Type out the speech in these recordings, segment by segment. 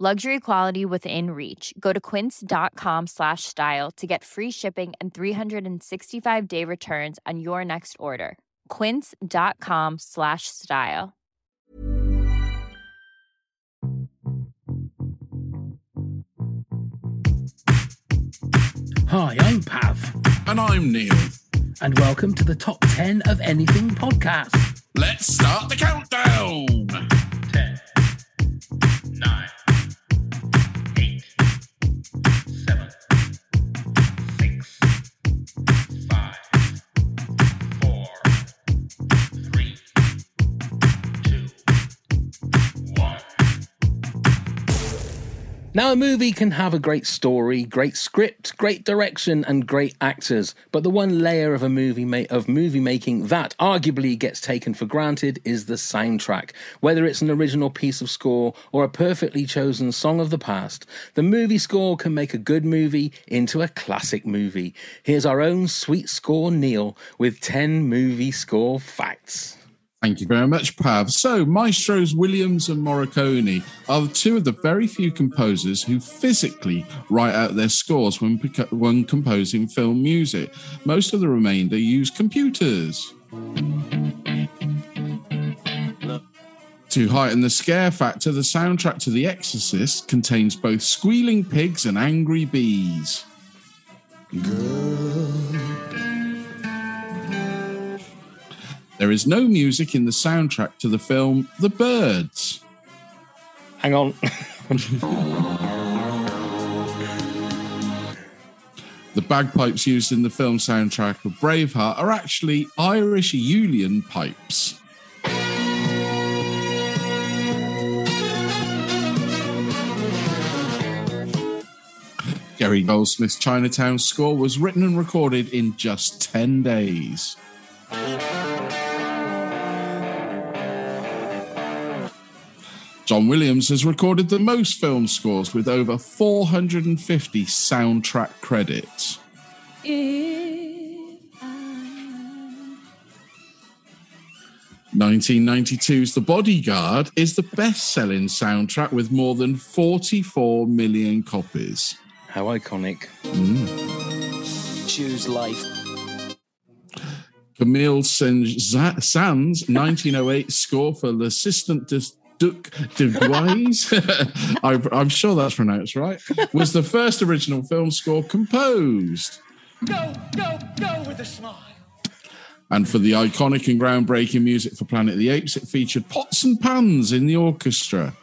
Luxury quality within reach. Go to quince.com slash style to get free shipping and 365 day returns on your next order. Quince.com slash style. Hi, I'm Pav, And I'm Neil. and welcome to the Top 10 of Anything podcast. Let's start the countdown. Now, a movie can have a great story, great script, great direction, and great actors, but the one layer of a movie ma- of movie making that arguably gets taken for granted is the soundtrack. Whether it's an original piece of score or a perfectly chosen song of the past, the movie score can make a good movie into a classic movie. Here's our own sweet score Neil with 10 movie score facts. Thank you very much, Pav. So, maestros Williams and Morricone are two of the very few composers who physically write out their scores when, when composing film music. Most of the remainder use computers. To heighten the scare factor, the soundtrack to The Exorcist contains both squealing pigs and angry bees. There is no music in the soundtrack to the film The Birds. Hang on. The bagpipes used in the film soundtrack of Braveheart are actually Irish uilleann pipes. Gary Goldsmith's Chinatown score was written and recorded in just 10 days. John Williams has recorded the most film scores with over 450 soundtrack credits. 1992's The Bodyguard is the best selling soundtrack with more than 44 million copies. How iconic. Mm. choose life. Camille Saint-Saëns' 1908 score for L'Assistant de Duc de Guise, I- I'm sure that's pronounced right, was the first original film score composed. Go, go, go with a smile. And for the iconic and groundbreaking music for Planet of the Apes, it featured pots and pans in the orchestra.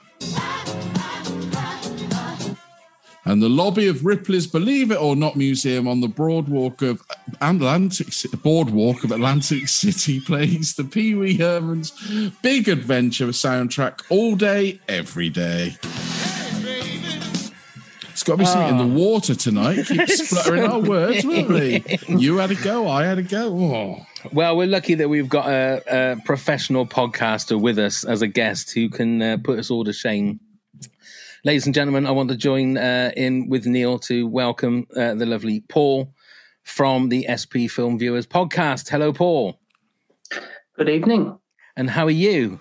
And the lobby of Ripley's Believe It or Not Museum on the Broadwalk of Atlantic Boardwalk of Atlantic City plays the Pee Wee Herman's Big Adventure soundtrack all day, every day. It's got to be something in the water tonight. Keep spluttering our words, won't we? You had a go, I had a go. Oh. Well, we're lucky that we've got a, a professional podcaster with us as a guest who can uh, put us all to shame. Ladies and gentlemen, I want to join uh, in with Neil to welcome uh, the lovely Paul from the SP Film Viewers podcast. Hello, Paul. Good evening. And how are you?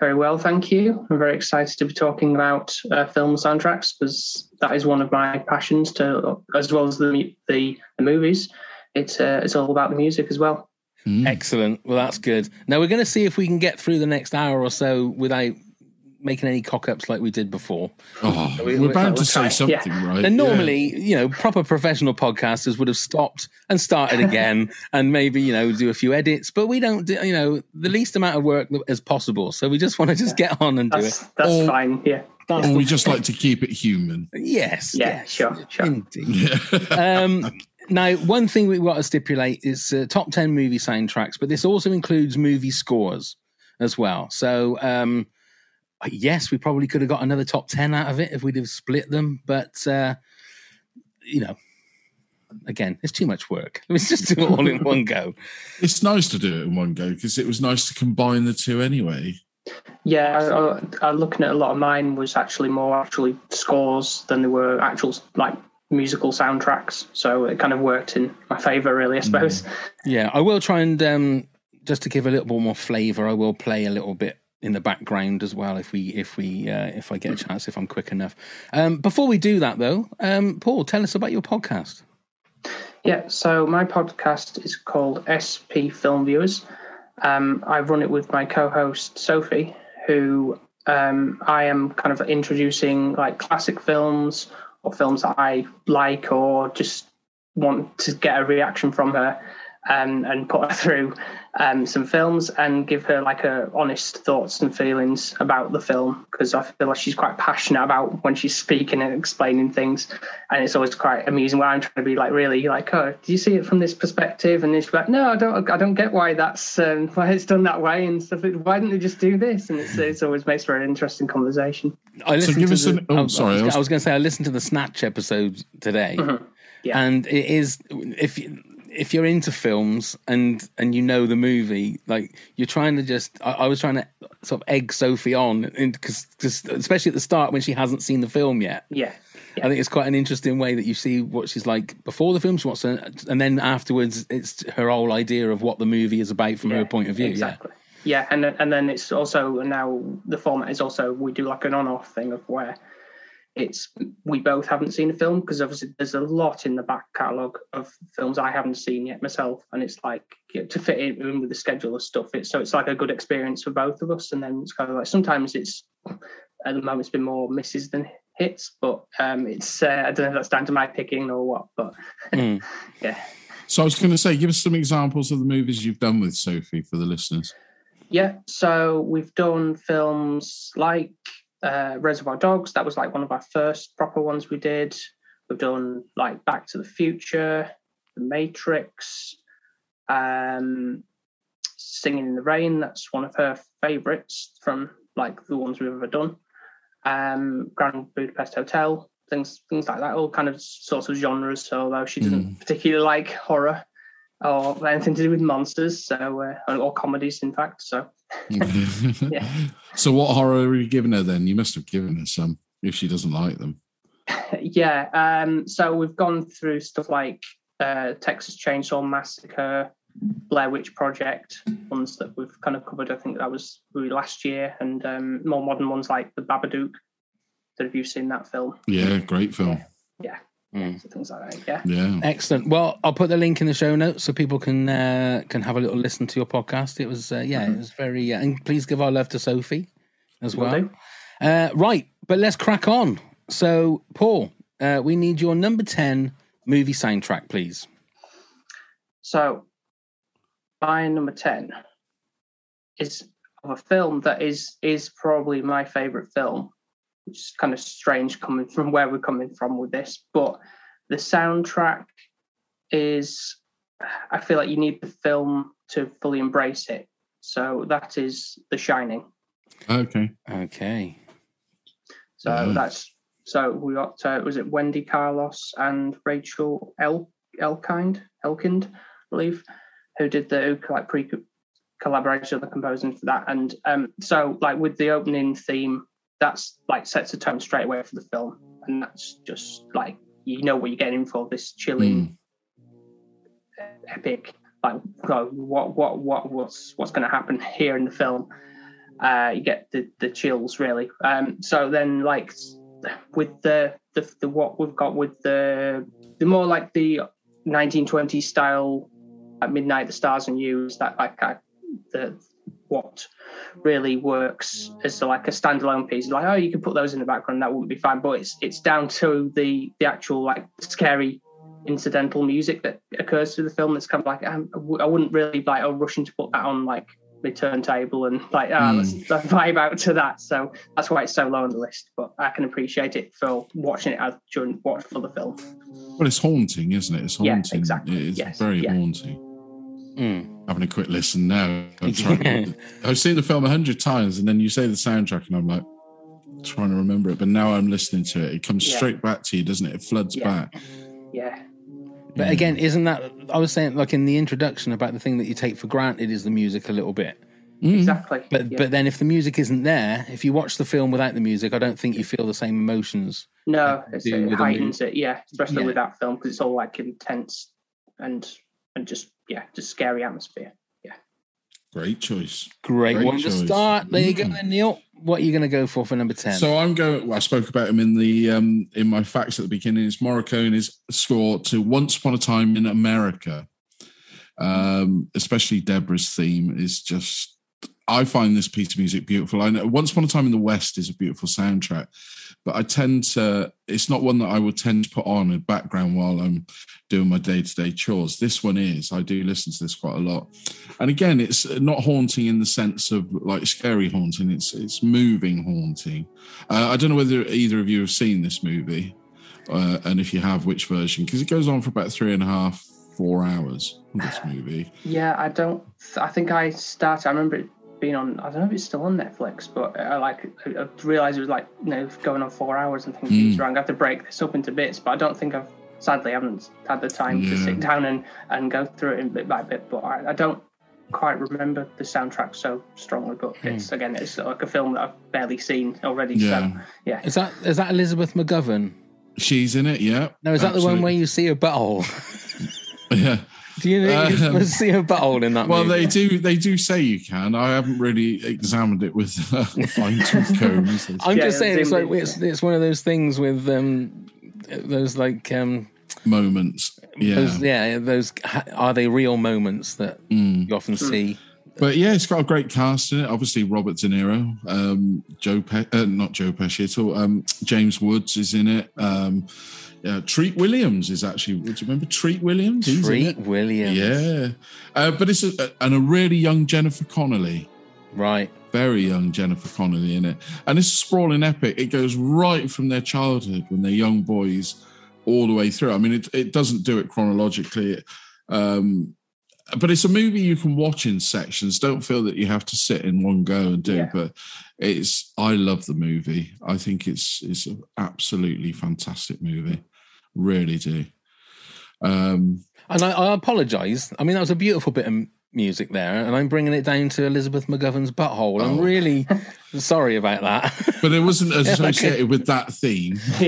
Very well, thank you. I'm very excited to be talking about uh, film soundtracks because that is one of my passions. To as well as the the, the movies, it's uh, it's all about the music as well. Excellent. Well, that's good. Now we're going to see if we can get through the next hour or so without making any cock ups like we did before. Oh, We- we're we- bound to say try, something, yeah. right? And Yeah. normally, you know, proper professional podcasters would have stopped and started again and maybe, you know, do a few edits, but we don't do, you know, the least amount of work as possible. So we just want to just get on and do it. that's Or- fine. Yeah. That's Or we just like to keep it human. yes. Yeah, yes, sure, sure. Indeed. um, now, one thing we've got to stipulate is uh, top 10 movie soundtracks, but this also includes movie scores as well. So, um, yes, we probably could have got another top 10 out of it if we'd have split them, but, uh, you know, again, it's too much work. Let's just do it all in one go. It's nice to do it in one go because it was nice to combine the two anyway. Yeah, I, I, I, looking at a lot of mine was actually more actually scores than they were actual like musical soundtracks. So it kind of worked in my favour, really, I suppose. Yeah, I will try and um, just to give a little bit more flavour. I will play a little bit in the background as well if we if we uh, if I get a chance if I'm quick enough. Um, before we do that though, um, Paul, tell us about your podcast. Yeah, so my podcast is called SP Film Viewers. Um, I run it with my co-host Sophie, who um, I am kind of introducing like classic films or films that I like or just want to get a reaction from her um, and put her through um, some films and give her like a honest thoughts and feelings about the film because I feel like she's quite passionate about when she's speaking and explaining things. And it's always quite amusing when I'm trying to be like really like oh do you see it from this perspective? And then she's like no I don't I don't get why that's um, why it's done that way and stuff. Why didn't they just do this? And it's, it's always makes for an interesting conversation. I listened give to us the, an- oh, I was- sorry, I I was, was- was going to say I listened to the Snatch episode today, Yeah. and it is if you- if you're into films and and you know the movie, like you're trying to just I, I was trying to sort of egg Sophie on because especially at the start when she hasn't seen the film yet. yeah I think it's quite an interesting way that you see what she's like before the film, she wants to, and then afterwards, it's her whole idea of what the movie is about from her point of view. Exactly. Yeah, and and then it's also now the format is also we do like an on-off thing of where it's we both haven't seen a film because obviously there's a lot in the back catalogue of films I haven't seen yet myself, and it's like you know, to fit in, in with the schedule of stuff. It's so it's like a good experience for both of us, and then it's kind of like sometimes it's at the moment it's been more misses than hits, but um, it's uh, I don't know if that's down to my picking or what, but Mm. yeah. So I was going to say, give us some examples of the movies you've done with Sophie for the listeners. Yeah, so we've done films like uh, Reservoir Dogs. That was like one of our first proper ones we did. We've done like Back to the Future, The Matrix, um, Singing in the Rain. That's one of her favourites from like the ones we've ever done. Um, Grand Budapest Hotel, things things like that. All kind of sorts of genres. So although she doesn't particularly like horror or anything to do with monsters, so uh, or comedies, in fact. So So what horror are you giving her then? You must have given her some if she doesn't like them. yeah um so we've gone through stuff like uh texas chainsaw massacre blair witch project ones that we've kind of covered i think that was last year and um more modern ones like the babadook that have you seen that film Yeah, great film. yeah Mm. so things like that yeah Yeah. Excellent. Well, I'll put the link in the show notes so people can uh, can have a little listen to your podcast. It was uh, yeah, it was very. Uh, and please give our love to Sophie as Will well. do. Uh, right, but let's crack on. So, Paul, uh, we need your number ten movie soundtrack, please. so my number 10 is of a film that is is probably my favorite film which is kind of strange coming from where we're coming from with this but the soundtrack is i feel like you need the film to fully embrace it so that is the shining Okay. Okay. so Yeah. that's so we got uh, was it wendy carlos and rachel El elkind elkind i believe who did the who like pre collaborated on the composing for that and um so like with the opening theme that's like sets a tone straight away for the film. And that's just like you know what you're getting for this chilling epic like what what what what's what's going to happen here in the film? Uh you get the the chills really. Um so then like with the the, the what we've got with the the more like the 1920s style at midnight the stars and you is that like uh, the what really works as like a standalone piece. Like, oh, you could put those in the background, that wouldn't be fine. But it's it's down to the the actual like scary incidental music that occurs through the film. That's kind of like um, I wouldn't really like oh rushing to put that on like the turntable and like ah, let's, let's vibe out to that. So that's why it's so low on the list. But I can appreciate it for watching it as during watch for the film. Well, it's haunting, isn't it? It's Yeah, haunting. exactly. It's Yes, very yeah. haunting. Mm. Having a quick listen now. I'm trying- I've seen the film a hundred times, and then you say the soundtrack, and I'm like trying to remember it. But now I'm listening to it. It comes Yeah. straight back to you, doesn't it? It floods Yeah. back. Yeah, But again, isn't that I was saying like in the introduction about the thing that you take for granted is the music a little bit. exactly. But yeah. but then if the music isn't there, if you watch the film without the music, I don't think you feel the same emotions. no, it's, it heightens it. Yeah, especially Yeah. with that film because it's all like intense and and just yeah, just scary atmosphere. Yeah. Great choice. Great, Great one to start. There you go, Mm. Neil. What are you going to go for for number ten? So I'm going. Well, I spoke about him in the um, in my facts at the beginning. It's Morricone's score to "Once Upon a Time in America." Um, especially Deborah's theme is just. I find this piece of music beautiful. I know "Once Upon a Time in the West" is a beautiful soundtrack, but I tend to. It's not one that I would tend to put on in background while I'm doing my day to day chores. This one is. I do listen to this quite a lot, and again, it's not haunting in the sense of like scary haunting. It's it's moving haunting. Uh, I don't know whether either of you have seen this movie, uh, and if you have, which version? Because it goes on for about three and a half, four hours. This movie. Yeah, I don't. I think I started. I remember it being on. I don't know if it's still on Netflix, but I like. I I realized it was like you know going on four hours and things Mm. wrong. I have to break this up into bits, but I don't think I've. Sadly, haven't had the time to sit down and and go through it in bit by bit. But I, I don't quite remember the soundtrack so strongly. But it's again, it's like a film that I've barely seen already. So Yeah. yeah, is that is that Elizabeth McGovern? She's in it, yeah. No, is that the one where you see a butthole? Yeah. Do you know Um, supposed see a butthole in that Well, movie? they do. They do say you can. I haven't really examined it with uh, fine tooth comb. as they say. I'm Yeah, just saying, it's like it's, it's one of those things with um, those like um, moments. Yeah. those yeah those are they real moments that Mm. you often see. But yeah, it's got a great cast in it. Obviously, Robert De Niro, um, Joe, Pe- uh, not Joe Pesci at all. Um, James Woods is in it. Um, yeah, Treat Williams is actually. Do you remember Treat Williams? He's Treat. Williams, Yeah, uh, but it's a, and a really young Jennifer Connelly. right. very young Jennifer Connelly in it. And it's a sprawling epic. It goes right from their childhood when they're young boys all the way through. I mean, it, it doesn't do it chronologically. Um, but it's a movie you can watch in sections. Don't feel that you have to sit in one go and do. Yeah. But it's I love the movie. I think it's it's an absolutely fantastic movie. Really do. Um, And I, I apologise. I mean, that was a beautiful bit of m- music there, and I'm bringing it down to Elizabeth McGovern's butthole. I'm Oh. really sorry about that. but it wasn't associated with that theme.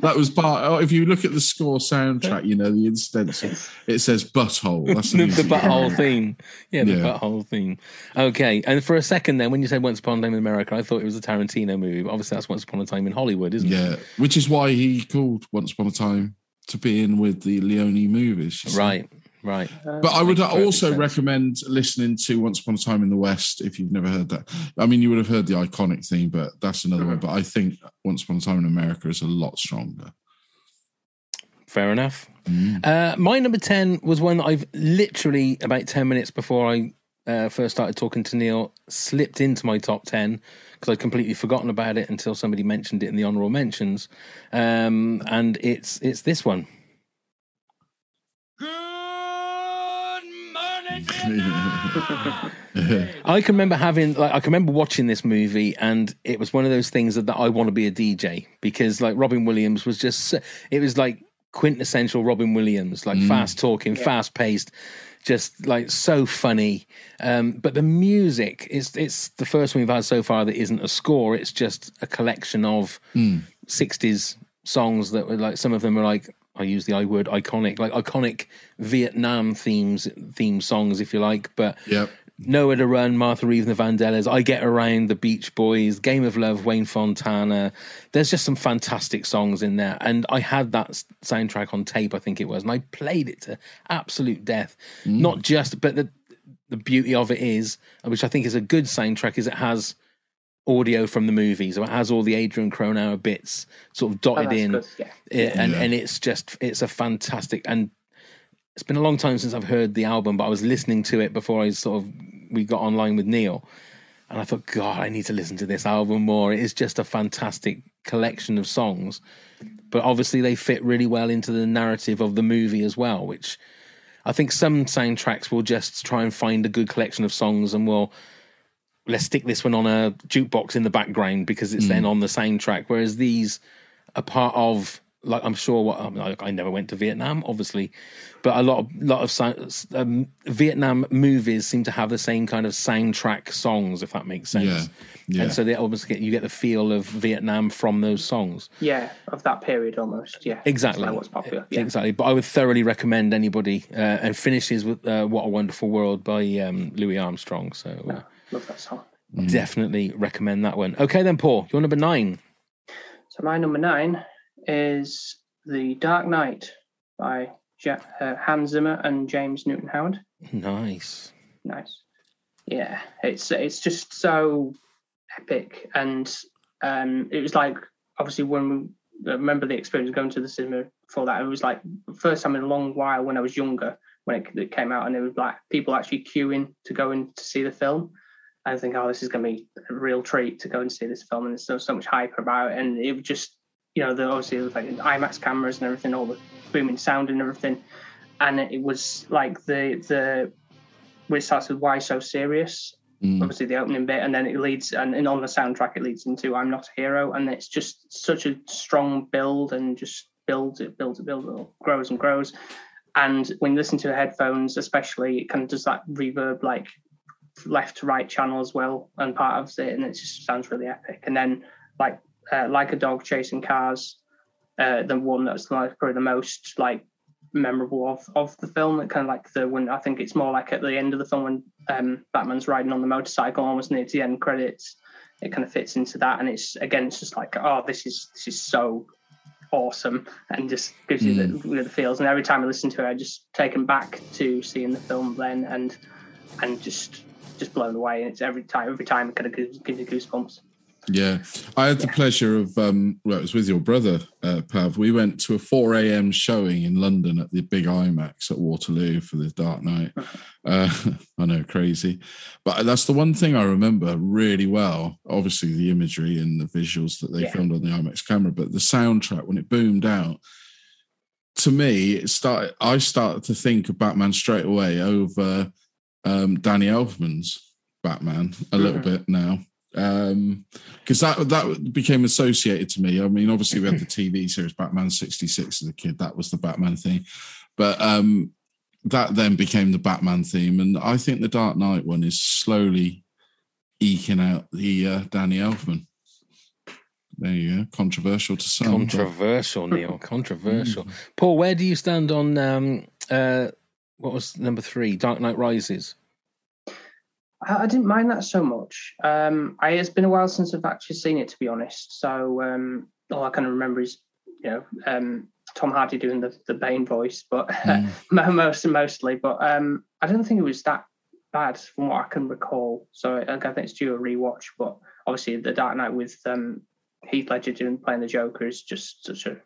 that was part. Oh, if you look at the score soundtrack, you know the incidental. It says butthole. That's the, the music. butthole theme. Yeah, the Yeah. butthole theme. Okay. And for a second, then, when you said Once Upon a Time in America, I thought it was a Tarantino movie. But obviously, that's Once Upon a Time in Hollywood, isn't it? Yeah, which is why he called Once Upon a Time to be in with the Leone movies. you see. Right. Right. But I would also sense. recommend listening to Once Upon a Time in the West if you've never heard that. I mean, you would have heard the iconic theme, but that's another one. But I think Once Upon a Time in America is a lot stronger. Fair enough. Mm. Uh, my number 10 was one that I've literally, about 10 minutes before I uh, first started talking to Neil, slipped into my top 10 because I'd completely forgotten about it until somebody mentioned it in the honorable mentions. Um, and it's it's this one. I can remember having like I can remember watching this movie and it was one of those things that, that I want to be a DJ because like Robin Williams was just it was like quintessential Robin Williams like fast talking fast paced just like so funny. Um but the music is it's the first one we've had so far that isn't a score it's just a collection of 60s songs that were like some of them are like I use the I word iconic like iconic Vietnam themes theme songs if you like but Yep. Nowhere to Run, Martha Reeve and the Vandellas, I Get Around, The Beach Boys, Game of Love, Wayne Fontana. There's just some fantastic songs in there. And I had that soundtrack on tape, I think it was, and I played it to absolute death. Mm. Not just, but the, the beauty of it is, which I think is a good soundtrack, is it has audio from the movie, so it has all the Adrian Cronauer bits sort of Oh, dotted that's in, yeah. It- and Yeah. and it's just it's a fantastic and it's been a long time since I've heard the album, but I was listening to it before I sort of we got online with Neil, and I thought, God, I need to listen to this album more. It is just a fantastic collection of songs, but obviously they fit really well into the narrative of the movie as well, which I think some soundtracks will just try and find a good collection of songs and will let's stick this one on a jukebox in the background because it's then on the soundtrack. Whereas these are part of, like I'm sure what um, I, I never went to Vietnam, obviously, but a lot of lot of um, Vietnam movies seem to have the same kind of soundtrack songs, if that makes sense. Yeah, yeah. And so they almost get you get the feel of Vietnam from those songs. Yeah, of that period almost. Yeah, Exactly. That's like what's popular. Yeah. Exactly. But I would thoroughly recommend anybody uh, and finishes with uh, "What a Wonderful World" by um, Louis Armstrong. So uh, Love that song. definitely recommend that one. Okay, then Paul, you're number nine. So my number nine is The Dark Knight by ja- uh, Hans Zimmer and James Newton Howard. Nice. Nice. Yeah, it's it's just so epic, and um, it was like obviously when we remember the experience going to the cinema for that. It was like first time in a long while when I was younger when it, it came out, and it was like people actually queuing to go in to see the film. I think, oh, this is going to be a real treat to go and see this film, and there's so so much hype about it, and it was just you know the obviously it was like IMAX cameras and everything, all the booming sound and everything, and it was like the the which starts with why so serious Mm. obviously the opening bit and then it leads and, and on the soundtrack it leads into i'm not a hero and it's just such a strong build and just builds it builds it builds it grows and grows and when you listen to the headphones especially it kind of does that reverb like left to right channel as well and part of it and it just sounds really epic and then like uh, like a dog chasing cars uh, the one that's like probably the most like memorable of of the film. It kind of like the when I think it's more like at the end of the film when um, Batman's riding on the motorcycle almost near to the end credits. It kind of fits into that, and it's again, it's just like oh, this is this is so awesome, and just gives you the, the feels. And every time I listen to it, I just take taken back to seeing the film then, and and just just blown away. And it's every time every time it kind of gives, gives you goosebumps. Yeah, I had the pleasure of um, well, it was with your brother, uh, Pav. We went to a four a.m. showing in London at the big IMAX at Waterloo for the Dark Knight. Uh, I know, crazy, but that's the one thing I remember really well. Obviously, the imagery and the visuals that they Yeah. filmed on the IMAX camera, but the soundtrack when it boomed out. To me, it started. I started to think of Batman straight away over um, Danny Elfman's Batman a little Mhm. bit now because that that became associated to me. I mean, obviously we had the TV series Batman '66 as a kid. That was the Batman theme, but um, that then became the Batman theme, and I think the Dark Knight one is slowly eking out the uh, Danny Elfman. There you go. Controversial to some. but- Controversial, Neil. Controversial. Mm. Paul, where do you stand on um, uh, what was number three? Dark Knight Rises. I, I didn't mind that so much. Um, I, it's been a while since I've actually seen it, to be honest. So um, all I can remember is, you know, um, Tom Hardy doing the, the Bane voice, but Mm. most mostly. But um, I don't think it was that bad from what I can recall. So I, I think it's due a rewatch. But obviously, The Dark Knight with um, Heath Ledger doing playing the Joker is just such a,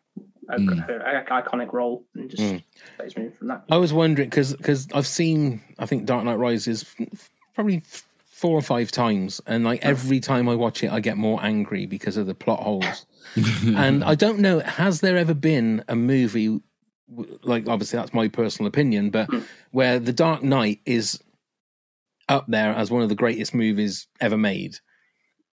a, Mm. a- a iconic role, and just Mm. plays me from that. I was wondering because because I've seen I think Dark Knight Rises probably four or five times, and like every time I watch it, I get more angry because of the plot holes. and I don't know, has there ever been a movie like obviously that's my personal opinion, but where The Dark Knight is up there as one of the greatest movies ever made?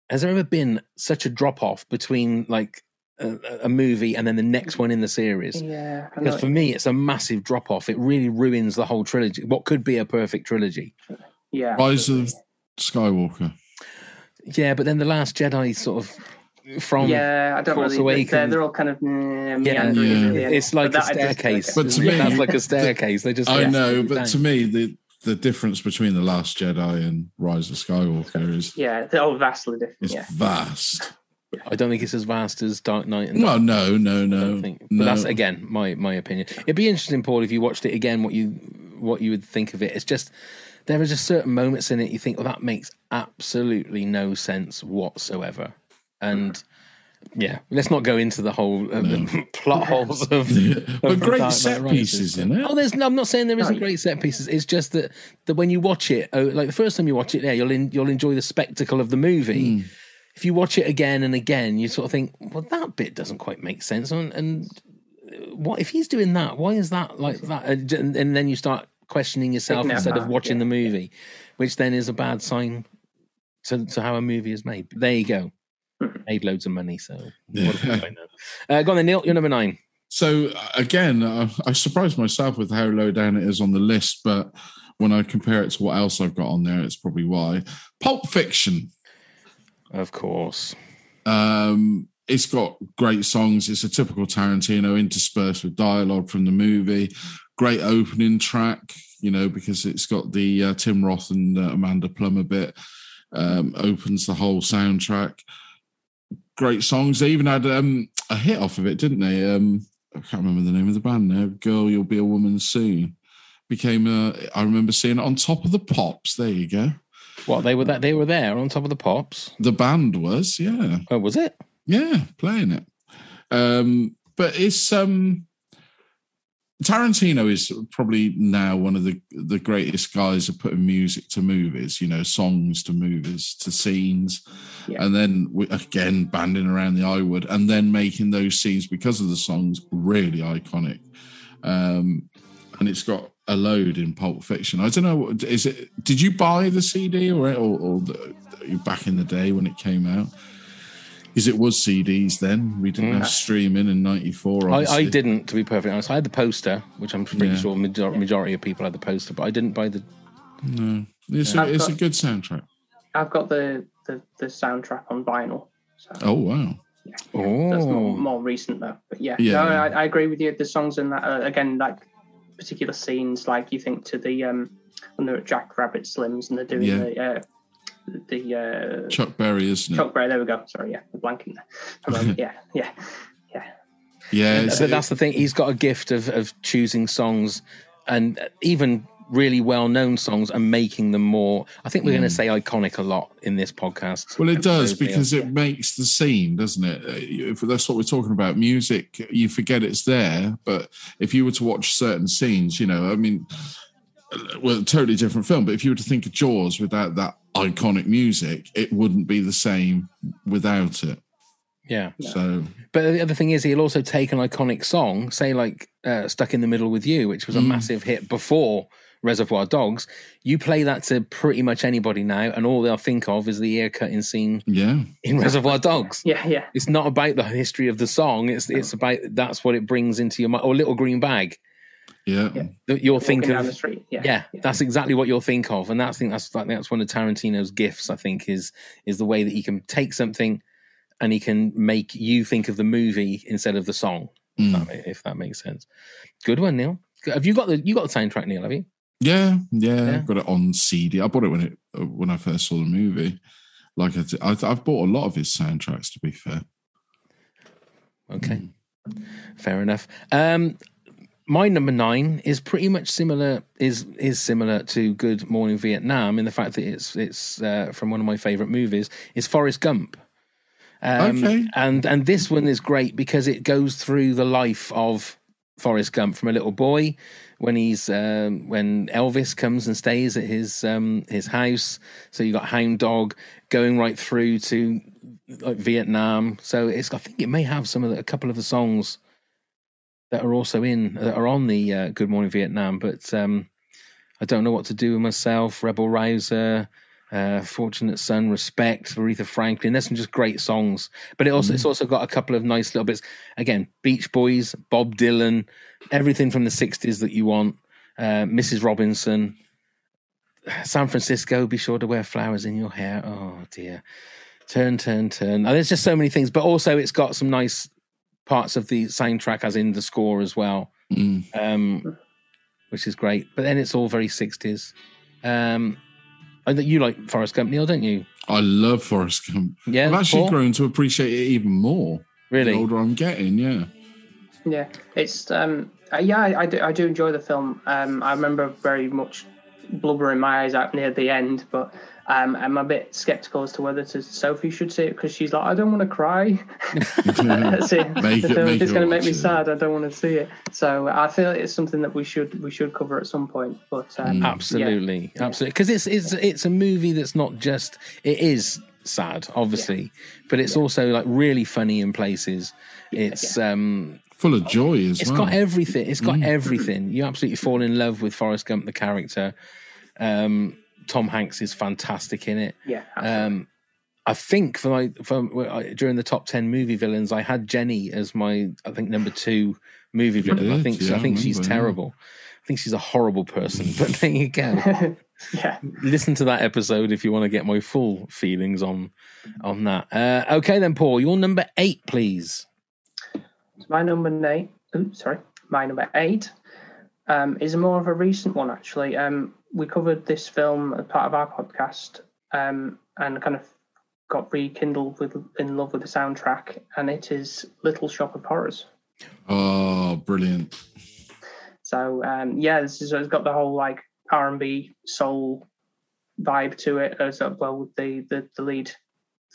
Has there ever been such a drop off between like a, a movie and then the next one in the series? Yeah, I know Because for me, it's a massive drop off. It really ruins the whole trilogy. What could be a perfect trilogy? yeah. Rise of Skywalker. Yeah, but then the Last Jedi sort of from yeah, I don't Force really. They're, they're all kind of mm, Yeah, meandering yeah. at the end. it's like But a that I just- staircase. But to me- that's like a staircase. They just I yeah, know, down. but to me, the the difference between the Last Jedi and Rise of Skywalker is yeah, they're vastly different. is Yeah, vast. I don't think it's as vast as Dark Knight. And Well, no, no, I no, don't think. But no. that's again my my opinion. It'd be interesting, Paul, if you watched it again, what you what you would think of it. It's just there are just certain moments in it you think, well, that makes absolutely no sense whatsoever. And yeah, let's not go into the whole uh, the plot holes of. but of great Dark set Rises. pieces in it. Oh, there's. No, I'm not saying there isn't Right. great set pieces. It's just that that when you watch it, oh, like the first time you watch it, yeah, you'll in, you'll enjoy the spectacle of the movie. If you watch it again and again, you sort of think, well, that bit doesn't quite make sense. And, and what if he's doing that? Why is that like that? And, and then you start questioning yourself Thinking instead of watching yeah. the movie, which then is a bad sign to, to how a movie is made. There you go. Made loads of money, so what I know? Uh, go on then, Neil. You're number nine. So uh, again, I, I surprised myself with how low down it is on the list, but when I compare it to what else I've got on there, it's probably why. Pulp Fiction. Of course. Um, it's got great songs. It's a typical Tarantino interspersed with dialogue from the movie. Great opening track, you know, because it's got the uh, Tim Roth and uh, Amanda Plummer bit. Um, opens the whole soundtrack. Great songs. They even had um, a hit off of it, didn't they? Um, I can't remember the name of the band now. Girl, you'll be a woman soon. Became. Uh, I remember seeing it on top of the pops. There you go. What they were that they were there on top of the pops. The band was, yeah. Oh, was it? Yeah, playing it. Um, but it's um Tarantino is probably now one of the the greatest guys at putting music to movies, you know, songs to movies, to scenes, Yeah. and then we, again banding around the I would, and then making those scenes because of the songs really iconic. Um, and it's got a load in Pulp Fiction. I don't know. is it? Did you buy the CD or or, or the, back in the day when it came out? Because it was CDs then. We didn't have streaming in '94. Mm. I, I didn't, to be perfectly honest. I had the poster, which I'm pretty Yeah. sure major- majority of people had the poster, but I didn't buy the. No, it's, a, I've it's a got- good soundtrack. I've got the, the, the soundtrack on vinyl. So Oh wow! that's more, Oh, more recent though. But yeah, Yeah. no, I, I agree with you. The songs in that uh, again, like particular scenes, like you think to the um when they're at Jack Rabbit Slims and they're doing Yeah. the uh, the uh, Chuck Berry, isn't it? Chuck Berry. There we go. Sorry, yeah, the blanking there. Moment. yeah, yeah, yeah. yeah, but that's the thing. He's got a gift of of choosing songs, and even really well known songs, and making them more. I think we're going to say iconic a lot in this podcast. Well, it does because it makes the scene, doesn't it? Uh, If that's what we're talking about, music, you forget it's there. But if you were to watch certain scenes, you know, I mean, uh, well, totally different film. But if you were to think of Jaws without that iconic music, it wouldn't be the same without it. yeah. So But the other thing is, he'll also take an iconic song, say like uh, "Stuck in the Middle with You," which was Mm. a massive hit before Reservoir Dogs. You play that to pretty much anybody now, and all they'll think of is the ear cutting scene yeah, in Reservoir Dogs. Yeah, yeah. It's not about the history of the song. It's it's about that's what it brings into your mind. Or Little Green Bag. Yeah, That you'll Walking think down the street. Yeah, Yeah, that's exactly what you'll think of, and that's I think that's like that's one of Tarantino's gifts. I think is is the way that he can take something and he can make you think of the movie instead of the song. If, Mm. that, if that makes sense. Good one, Neil. Have you got the you got the soundtrack, Neil? Have you? Yeah, yeah, Yeah. I've got it on CD. I bought it when it uh, when I first saw the movie. Like I've bought a lot of his soundtracks. To be fair, Okay, fair enough. Um, my number nine is pretty much similar. is is similar to Good Morning Vietnam in the fact that it's it's uh, from one of my favorite movies. Is Forrest Gump. Um, Okay. And and this one is great because it goes through the life of Forrest Gump from a little boy when he's um, when Elvis comes and stays at his um, his house. So you got Hound Dog going right through to like Vietnam. So it's I think it may have some of the, a couple of the songs that are also in that are on the uh, Good Morning Vietnam, but um, I don't know what to do with myself. Rebel Rouser. Uh, Fortunate Son, Respect, Aretha Franklin. There's some just great songs, but it also it's also got a couple of nice little bits. Again, Beach Boys, Bob Dylan, everything from the '60s that you want. Uh, Mrs. Robinson, San Francisco. Be sure to wear flowers in your hair. Oh dear, turn, turn, turn. There's just so many things, but also it's got some nice parts of the soundtrack, as in the score as well Mm. um, which is great. But then it's all very 60s. Um, and you like Forrest Gump, Neil, don't you? I love Forrest Gump. Yeah, I've actually Paul? grown to appreciate it even more. Really? The older I'm getting, yeah. Yeah, it's um, uh, yeah, I, I do, I do enjoy the film. Um, I remember very much blubbering my eyes out near the end, but um, I'm a bit skeptical as to whether to, Sophie should see it because she's like, I don't want to cry. see, Make the it- film make is going to make me it. sad. I don't want to see it. So I feel it's something that we should we should cover at some point. But Mm. um, Absolutely, absolutely. Because it's it's it's a movie that's not just it is sad, obviously, but it's also like really funny in places. It's um Full of joy as it's well. It's got everything. It's got everything. You absolutely fall in love with Forrest Gump, the character. Um, Tom Hanks is fantastic in it. yeah, absolutely. Um, I think for my for during the top ten movie villains, I had Jenny as my I think number two movie villain. I think yeah, I I think she's remember, yeah. terrible. I think she's a horrible person. But there you go. yeah. Listen to that episode if you want to get my full feelings on on that. Uh, okay, then, Paul, your number eight, please. So my number eight, oops, sorry, my number eight um, is more of a recent one actually. Um, we covered this film as part of our podcast um, and kind of got rekindled with in love with the soundtrack, and it is Little Shop of Horrors. Oh, brilliant. So um, yeah, this is, it's got the whole like R and B soul vibe to it as well with the the, the lead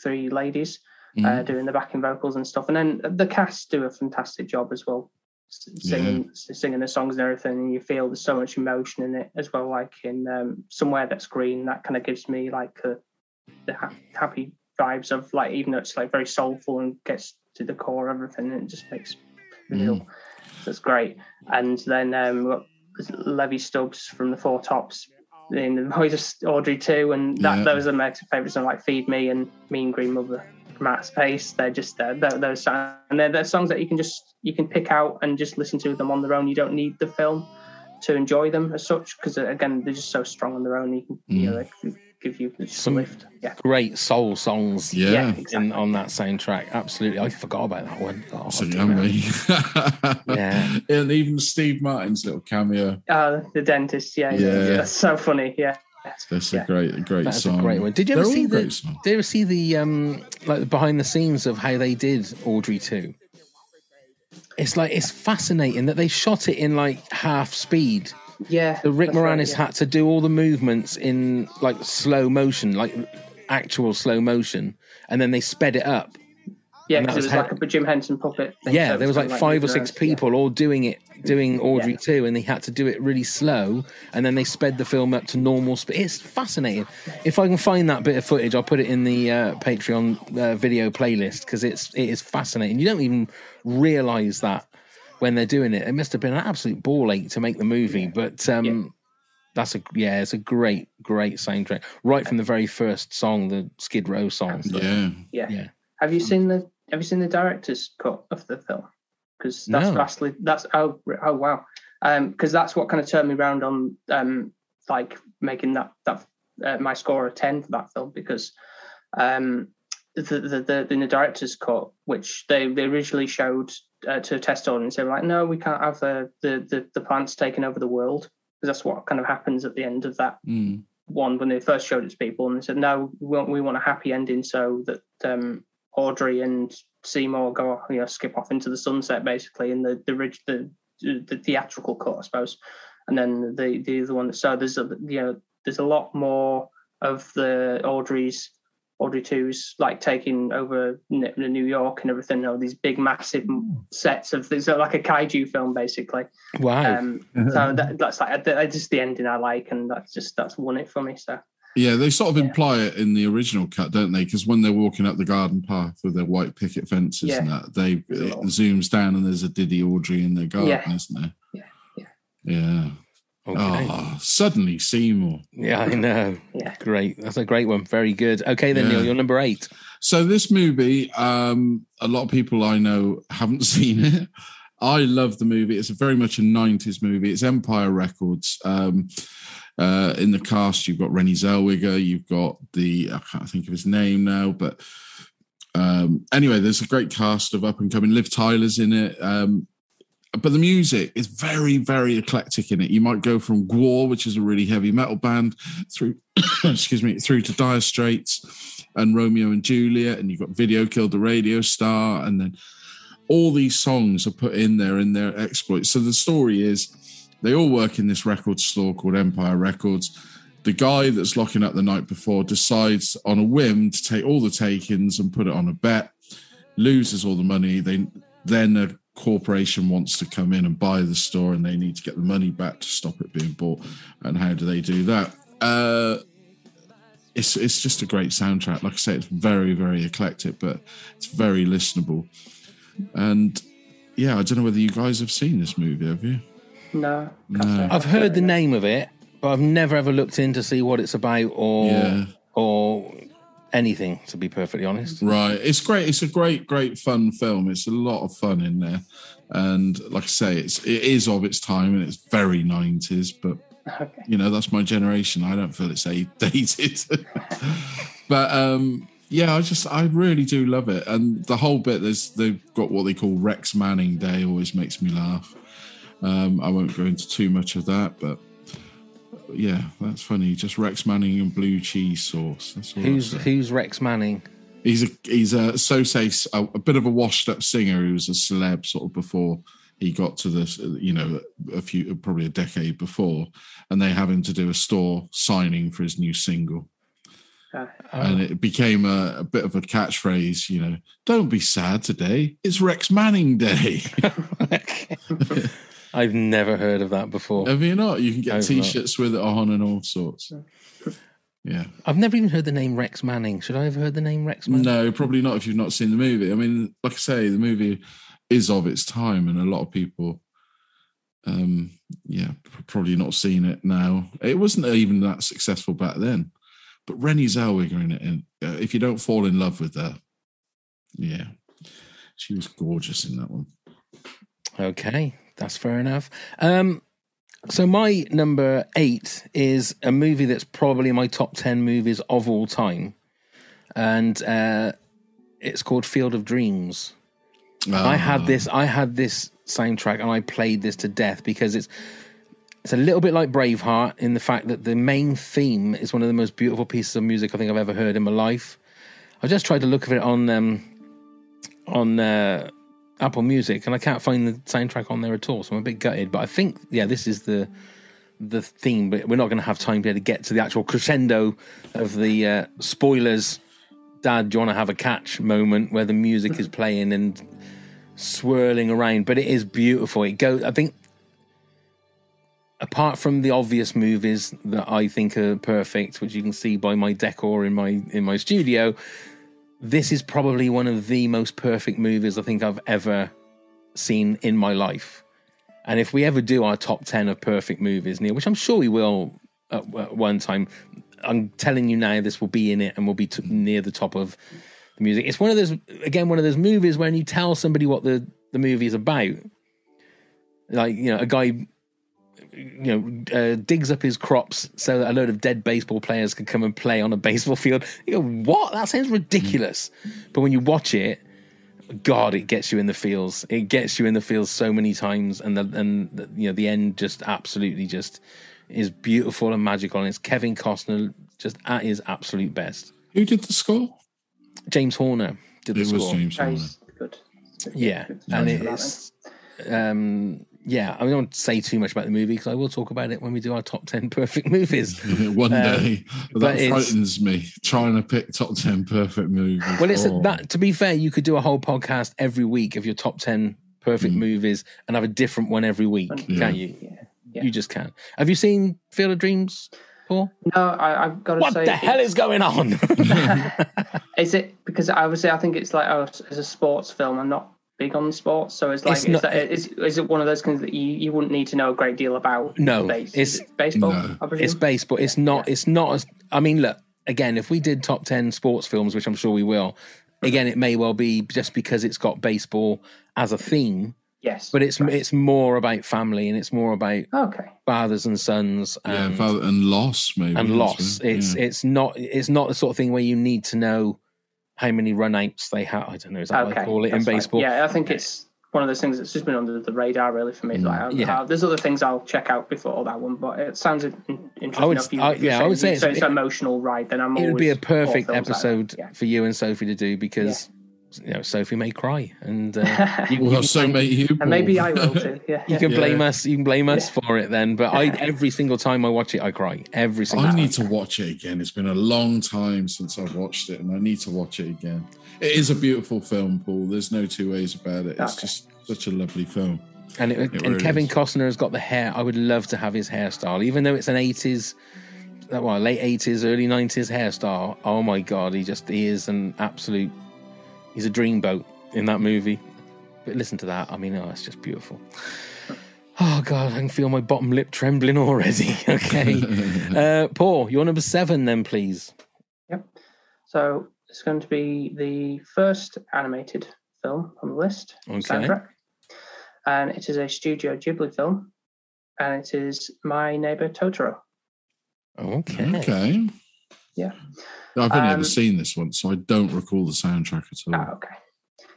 three ladies uh, doing the backing vocals and stuff, and then the cast do a fantastic job as well, singing singing the songs and everything. And you feel there's so much emotion in it as well, like in um, somewhere that's green. That kind of gives me like the the ha- happy vibes of like even though it's like very soulful and gets to the core of everything, it just makes me feel that's great. And then um, we've got Levi Stubbs from the Four Tops in the voice of Audrey too, and that Yeah. those are my favourites. Like Feed Me and Mean Green Mother from Outer Space. They're just uh, those, those songs, and they're, they're songs that you can just you can pick out and just listen to them on their own. You don't need the film to enjoy them as such because again they're just so strong on their own. You can you know can give you Some- a lift. Yeah. Great soul songs. Yeah. Yeah, In, on that soundtrack, absolutely. I forgot about that one. Oh, So yummy. Yeah. and even Steve Martin's little cameo. Uh, the dentist. Yeah, yeah, Yeah. That's so funny. Yeah. That's Yeah. a great, great That's song. a great one. Did you ever They're see the? songs. Did you ever see the um like the behind the scenes of how they did Audrey two? It's like it's fascinating that they shot it in like half speed. Yeah. The Rick that's right, Moranis yeah. had to do all the movements in like slow motion, like actual slow motion, and then they sped it up. Yeah, because it was how- like a Jim Henson puppet. Thing, Yeah, so there was like kinda five or six around. Yeah. people all doing it, doing Audrey Yeah. too, and they had to do it really slow, and then they sped the film up to normal speed. It's fascinating. If I can find that bit of footage, I'll put it in the uh, Patreon uh, video playlist because it's it is fascinating. You don't even realize that when they're doing it. It must have been an absolute ball ache to make the movie, but um, Yeah. that's a yeah, it's a great great soundtrack right from the very first song, the Skid Row song. Yeah. Yeah. Yeah. Have you seen the Have you seen the director's cut of the film? Because that's No. vastly that's oh oh wow, because that's what kind of turned me around on um like making that that uh, my score a ten for that film because um the the, the in the director's cut which they they originally showed uh, to test audience they were like no we can't have uh, the the the plants taking over the world because that's what kind of happens at the end of that Mm. one when they first showed it to people, and they said, "No, we want, we want a happy ending so that um, Audrey and Seymour go, off, you know, skip off into the sunset, basically, in the the rig- the, the theatrical cut, I suppose." And then the the other one. So there's a you know there's a lot more of the Audrey's Audrey two's like taking over N- New York and everything. all these big massive sets of things, so like a kaiju film, basically. Wow. Um, so that, that's like that's just the ending I like, and that's just that's won it for me. So Yeah, they sort of Yeah. imply it in the original cut, don't they? Because when they're walking up the garden path with their white picket fences and that, they it zooms down and there's a Diddy Audrey in their garden, Yeah. isn't there? Yeah, yeah. Yeah. okay. Oh, suddenly Seymour. Yeah, I know. Yeah. Great. That's a great one. Very good. Okay, then, Yeah. Neil, you're number eight. So this movie, um, a lot of people I know haven't seen it. I love the movie. It's a very much a '90s movie. It's Empire Records. Um, uh, in the cast, you've got Renée Zellweger. You've got the I can't think of his name now, but um, anyway, there's a great cast of up and coming. Liv Tyler's in it. Um, but the music is very, very eclectic in it. You might go from Gwar, which is a really heavy metal band, through excuse me, through to Dire Straits and Romeo and Juliet, and you've got Video Killed the Radio Star, and then all these songs are put in there in their exploits. So the story is They all work in this record store called Empire Records. The guy that's locking up the night before decides on a whim to take all the takings and put it on a bet, loses all the money. They then corporation wants to come in and buy the store, and they need to get the money back to stop it being bought. And how do they do that? Uh, it's it's just a great soundtrack. Like I say, it's very very eclectic, but it's very listenable. And yeah, I don't know whether you guys have seen this movie. Have you? No. No. I've heard the name of it, but I've never ever looked in to see what it's about or Yeah. or anything. To be perfectly honest, Right. It's great. It's a great, great fun film. It's a lot of fun in there. And like I say, it's it is of its time and it's very nineties, but Okay. you know, that's my generation. I don't feel it's a- dated. but um yeah, I just I really do love it. And the whole bit there's they've got what they call Rex Manning Day always makes me laugh. Um I won't go into too much of that, but yeah, that's funny. Just Rex Manning and blue cheese sauce. That's who's who's Rex Manning? He's a he's a so say a, a bit of a washed up singer who was a celeb sort of before he got to this you know a few probably a decade before, and they have him to do a store signing for his new single, Uh, and it became a, a bit of a catchphrase. You know, don't be sad today. It's Rex Manning Day. I've never heard of that before. have you not? You can get I've. T-shirts with it on and all sorts. Yeah. I've never even heard the name Rex Manning. Should I have heard the name Rex Manning? No, probably not if you've not seen the movie. I mean, like I say, the movie is of its time, and a lot of people, um, yeah, probably not seen it now. It wasn't even that successful back then. But Renée Zellweger in it, and uh, if you don't fall in love with her, yeah, she was gorgeous in that one. Okay, that's fair enough. Um, so my number eight is a movie that's probably my top ten movies of all time, and uh, it's called Field of Dreams. I had this. I had this soundtrack, and I played this to death because it's it's a little bit like Braveheart in the fact that the main theme is one of the most beautiful pieces of music I think I've ever heard in my life. I just tried to look at it on um, on uh, Apple Music, and I can't find the soundtrack on there at all. So I'm a bit gutted. But I think, yeah, this is the the theme. But we're not going to have time to to get to the actual crescendo of the uh, spoilers. Dad, do you want to have a catch moment where the music is playing and swirling around? But it is beautiful. It goes. I think. Apart from the obvious movies that I think are perfect, which you can see by my decor in my in my studio, this is probably one of the most perfect movies I think I've ever seen in my life. And if we ever do our top 10 of perfect movies, Neil, which I'm sure we will at, at one time, I'm telling you now, this will be in it and will be t- near the top of the music. It's one of those, again, one of those movies when you tell somebody what the, the movie is about. Like, you know, a guy you know, uh, digs up his crops so that a load of dead baseball players can come and play on a baseball field. You go, what? That sounds ridiculous. But when you watch it, God, it gets you in the feels. It gets you in the feels so many times, and the and the, you know the end just absolutely just is beautiful and magical. And it's Kevin Costner just at his absolute best. Who did the score? James Horner did the It was score. James Horner. Good. Yeah, Good and choice for that it's um yeah. I don't say too much about the movie because I will talk about it when we do our top ten perfect movies. One day, Um, but but that it's- frightens me. Trying to pick top ten perfect movies. Well, it's Oh. that. To be fair, you could do a whole podcast every week of your top ten perfect movies and have a different one every week, Yeah. can't you? Yeah. Yeah. You just can't. Have you seen Field of Dreams, Paul? No, I, I've got to What say. What the hell is going on? Is it because obviously I think it's like oh, it's a sports film. I'm not big on sports, so it's like It's is, not- that, is, is it one of those things that you, you wouldn't need to know a great deal about? No, Base- it's- it baseball. No. I presume? it's baseball. It's not. It's not. As, I mean, look again. If we did top ten sports films, which I'm sure we will, again, it may well be just because it's got baseball as a theme, yes, but it's it's more about family and it's more about okay. fathers and sons yeah, and, and loss maybe and loss. well. It's Yeah. it's not it's not the sort of thing where you need to know how many run outs they have. I don't know. Is that what Okay, I call it in baseball? Yeah, I think it's one of those things that's just been under the radar really for me. Like, Mm, yeah. uh, there's other things I'll check out before that one, but it sounds interesting I would- You, I- yeah, I would say so it's- it's an emotional ride. Then I'm It would be a perfect like episode Yeah. for you and Sophie to do because you know Sophie may cry, and uh, you, Well, you so can, may you. and maybe I will too. Yeah, you can Yeah. blame us. You can blame us for it then. But I every single time I watch it, I cry. Every single I time. need to watch it again. It's been a long time since I've watched it, and I need to watch it again. It is a beautiful film, Paul. There's no two ways about it. It's Okay. just such a lovely film. And, it, and really Kevin is. Costner has got the hair. I would love to have his hairstyle, even though it's an eighties, well, late eighties, early nineties hairstyle. Oh my god, he just he is an absolute. He's a dreamboat in that movie. But listen to that. I mean, oh, it's just beautiful. Oh god, I can feel my bottom lip trembling already. Okay, uh, Paul, your number seven, then, please. Yep. So it's going to be the first animated film on the list. Okay. Soundtrack. And it is a Studio Ghibli film. And it is My Neighbor Totoro. Okay. Okay. Yeah. I've only Um, ever seen this once, so I don't recall the soundtrack at all. Ah, okay.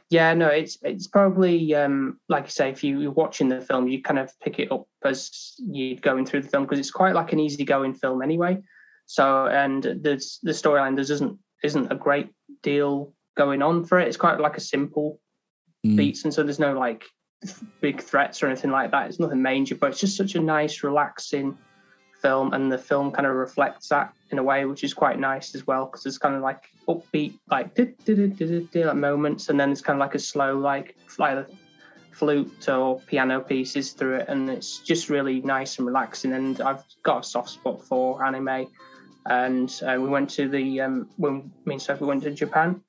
Yeah, no, it's it's probably um, like you say, if you, you're watching the film, you kind of pick it up as you're going through the film because it's quite like an easygoing film anyway. So, and the the storyline there isn't isn't a great deal going on for it. It's quite like a simple Mm. beats, and so there's no like big threats or anything like that. It's nothing major, but it's just such a nice, relaxing film, and the film kind of reflects that in a way, which is quite nice as well, because it's kind of like upbeat, like moments, and then it's kind of like a slow, like like flute or piano pieces through it, and it's just really nice and relaxing. And I've got a soft spot for anime, and uh, we went to the um, when me and Sophie went to Japan.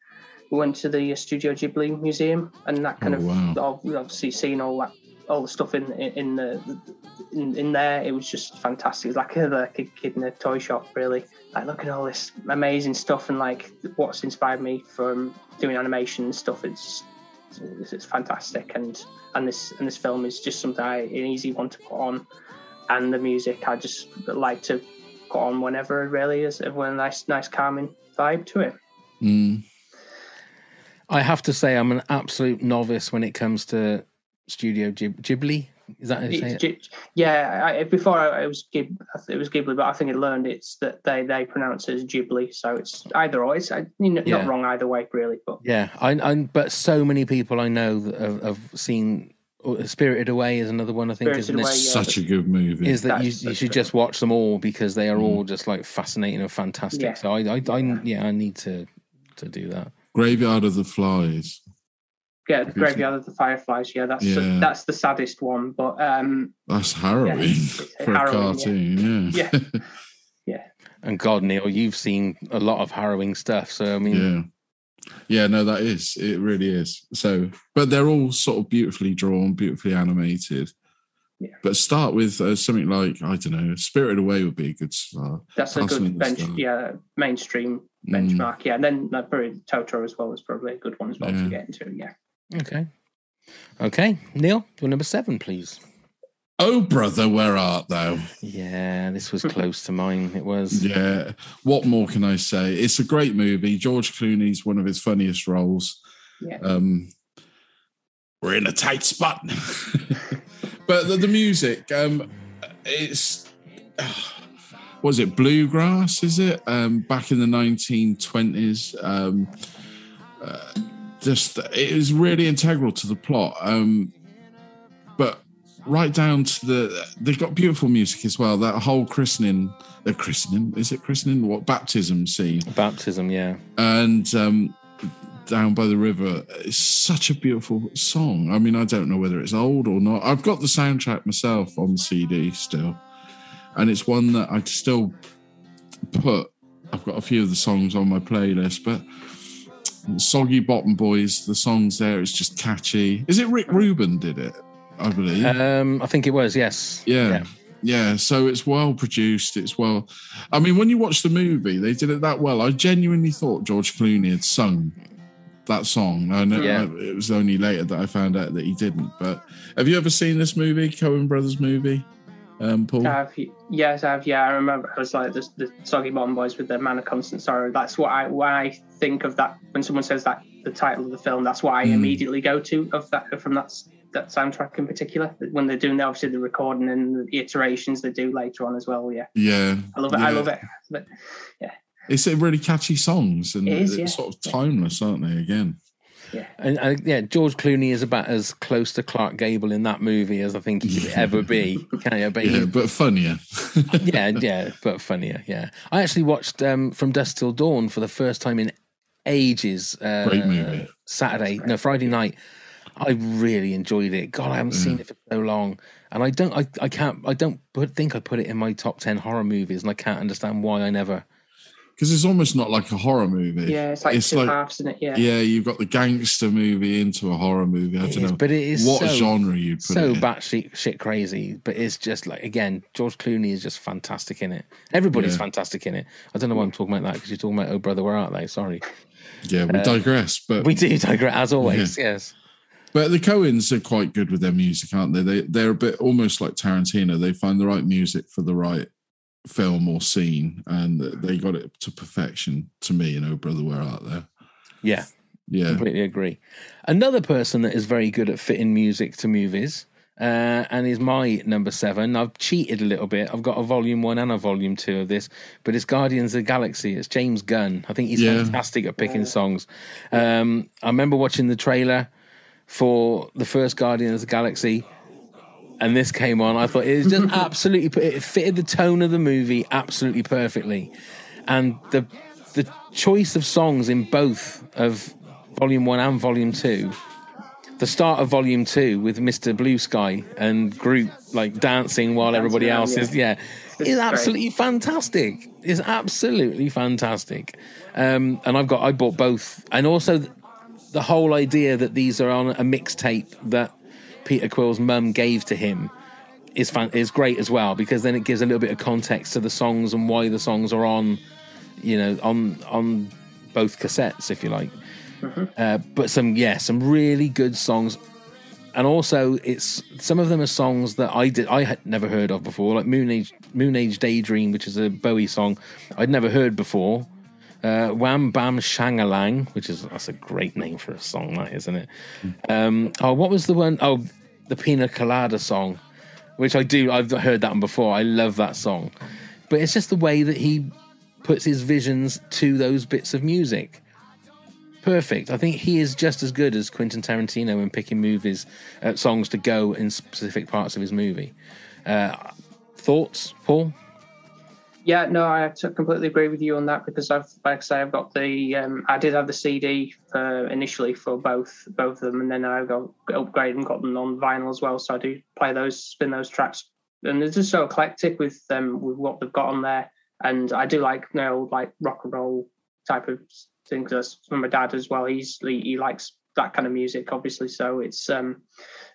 We went to the Studio Ghibli Museum, and that kind Oh, of wow. ob- obviously seeing all that all the stuff in in the in, in there. It was just fantastic. It was like a, like a kid in a toy shop, really. Like look at all this amazing stuff and like what's inspired me from doing animation and stuff. It's it's, it's fantastic, and and this and this film is just something I, an easy one to put on, and the music I just like to put on whenever. it Really, is with a nice nice calming vibe to it. Mm. I have to say, I'm an absolute novice when it comes to Studio Ghib- Ghibli. Is that how you say it? Yeah, I, before I, it was Gib, I th- it was Ghibli, but I think it learned it's that they they pronounce it as Ghibli, so it's either or. It's I, you know, Yeah. not wrong either way, really. But Yeah, I, I, but so many people I know that have, have seen uh, Spirited Away is another one. I think Spirited isn't Away, it? yeah. Such a good movie. Is that you, That's you should a- just watch them all because they are all just like fascinating and fantastic. Yeah. So I, I, I, yeah, I need to to do that. Graveyard of the Flies. Yeah, the Graveyard of the Fireflies. Yeah, that's Yeah. that's the saddest one. But um, That's harrowing it's for harrowing, a cartoon. Yeah. Yeah. yeah, And God, Neil, you've seen a lot of harrowing stuff. So I mean, yeah. Yeah, no, that is. It really is. So, but they're all sort of beautifully drawn, beautifully animated. Yeah. But start with uh, something like, I don't know, Spirited Away would be a good start. that's a good another bench. start. Yeah, mainstream Mm. benchmark. Yeah, and then uh, probably Totoro as well is probably a good one as well Yeah. to get into. Yeah. Okay, okay, Neil, your number seven, please. Oh, brother, where art thou? Yeah, this was close to mine. It was. Yeah. What more can I say? It's a great movie. George Clooney's one of his funniest roles. Yeah. Um, we're in a tight spot. but the, the music, um, it's was it bluegrass? Is it um, back in the nineteen twenties? Um, uh, just it is really integral to the plot. Um, but right down to the they've got beautiful music as well. That whole christening, the christening is it christening? What baptism scene? Baptism, yeah. and um, down by the river it's such a beautiful song i mean i don't know whether it's old or not i've got the soundtrack myself on cd still and it's one that i still put i've got a few of the songs on my playlist but soggy bottom boys the songs there it's just catchy is it rick rubin did it i believe Um, I think it was. Yes. yeah. yeah. so it's well produced. It's well. I mean, when you watch the movie, they did it that well. I genuinely thought George Clooney had sung that song. I know Yeah. I- it was only later that I found out that he didn't. But have you ever seen this movie, Coen Brothers movie, um, Paul? Yes, I've. Yeah, I remember. I was like the, the Soggy Bottom Boys with the Man of Constant Sorrow. That's what I when I think of that when someone says that the title of the film. That's what I Mm. immediately go to of that from that that soundtrack in particular. When they're doing obviously the recording and the iterations they do later on as well. Yeah, yeah, I love it. I love it. But yeah, It's a really catchy songs and It is, it's yeah. sort of timeless, aren't they? Again, Yeah. And, and yeah, George Clooney is about as close to Clark Gable in that movie as I think he could ever be. Can you? But Yeah, he- but funnier. yeah, yeah, but funnier. Yeah, I actually watched um, From Dusk Till Dawn for the first time in ages. Uh, Great movie. Saturday, no Friday night. I really enjoyed it. God, I haven't seen it for so long, and I don't, I, I can't, I don't put, think I put it in my top ten horror movies, and I can't understand why I never. Because it's almost not like a horror movie. Yeah, it's like two halves, isn't it? Yeah. yeah, you've got the gangster movie into a horror movie. I It don't is, know, but it is what so- genre you'd put so it in. batshit shit crazy, but it's just like again, George Clooney is just fantastic in it. Everybody's Yeah. fantastic in it. I don't know why I'm talking about that because you're talking about Oh Brother, Where Art Thou? Sorry, Yeah, we digress, but uh, we do digress as always. Yes, But the Coens are quite good with their music, aren't they? They they're a bit almost like Tarantino. They find the right music for the right film or scene, and they got it to perfection. To me, you know, brother, where art thou? yeah, Yeah, completely agree. Another person that is very good at fitting music to movies. Uh, and is my number seven. I've cheated a little bit. I've got a volume one and a volume two of this, but it's Guardians of the Galaxy. It's James Gunn. I think he's Yeah. fantastic at picking songs. Um, I remember watching the trailer for the first Guardians of the Galaxy, and this came on. I thought it was just absolutely it fitted the tone of the movie absolutely perfectly, and the the choice of songs in both of Volume One and Volume Two. The start of Volume Two with Mister Blue Sky and Groot like dancing while everybody around, else yeah. is yeah, It's is absolutely fantastic. It's absolutely fantastic. Um, and I've got I bought both, and also the whole idea that these are on a mixtape that Peter Quill's mum gave to him is fan- is great as well because then it gives a little bit of context to the songs and why the songs are on, you know, on on both cassettes if you like. Uh, but some yeah, some really good songs, and also it's some of them are songs that I did I had never heard of before, like Moon Age Moon Age Daydream, which is a Bowie song I'd never heard before. Uh, Wham Bam Shangalang, which is that's a great name for a song, that isn't it? Um, oh, what was the one? Oh, the Pina Colada song, which I do. I've heard that one before. I love that song, but it's just the way that he puts his visions to those bits of music. Perfect. I think he is just as good as Quentin Tarantino in picking movies, uh, songs to go in specific parts of his movie. Uh, thoughts, Paul? Yeah, no, I completely agree with you on that because I've, like I say, I've got the, um, I did have the CD for initially for both both of them, and then I got upgraded and got them on vinyl as well. So I do play those, spin those tracks, and they're just so eclectic with um with what they've got on there. And I do like you know like rock and roll type of things. That's from my dad as well. He's he, he likes that kind of music, obviously. So it's um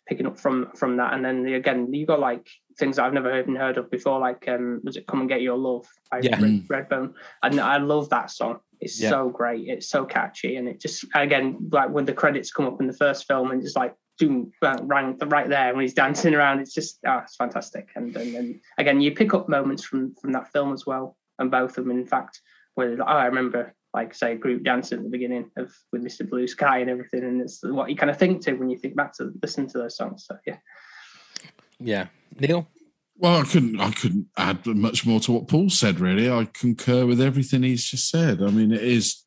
picking up from from that. And then the, again, you got like things that I've never even heard of before, like um, was it "Come and Get Your Love" by Yeah. Red, Redbone, and I love that song. It's Yeah. so great. It's so catchy, and it just again like when the credits come up in the first film, and it's like doom bang, rang right there when he's dancing around. It's just ah, it's fantastic. And and then again, you pick up moments from from that film as well, and both of them, in fact, where oh, I remember. Like say, Groot dancing at the beginning of with Mr. Blue Sky and everything, and it's what you kind of think to when you think back to listen to those songs. So yeah, Yeah. Neil? Well, I couldn't. I couldn't add much more to what Paul said. Really, I concur with everything he's just said. I mean, it is.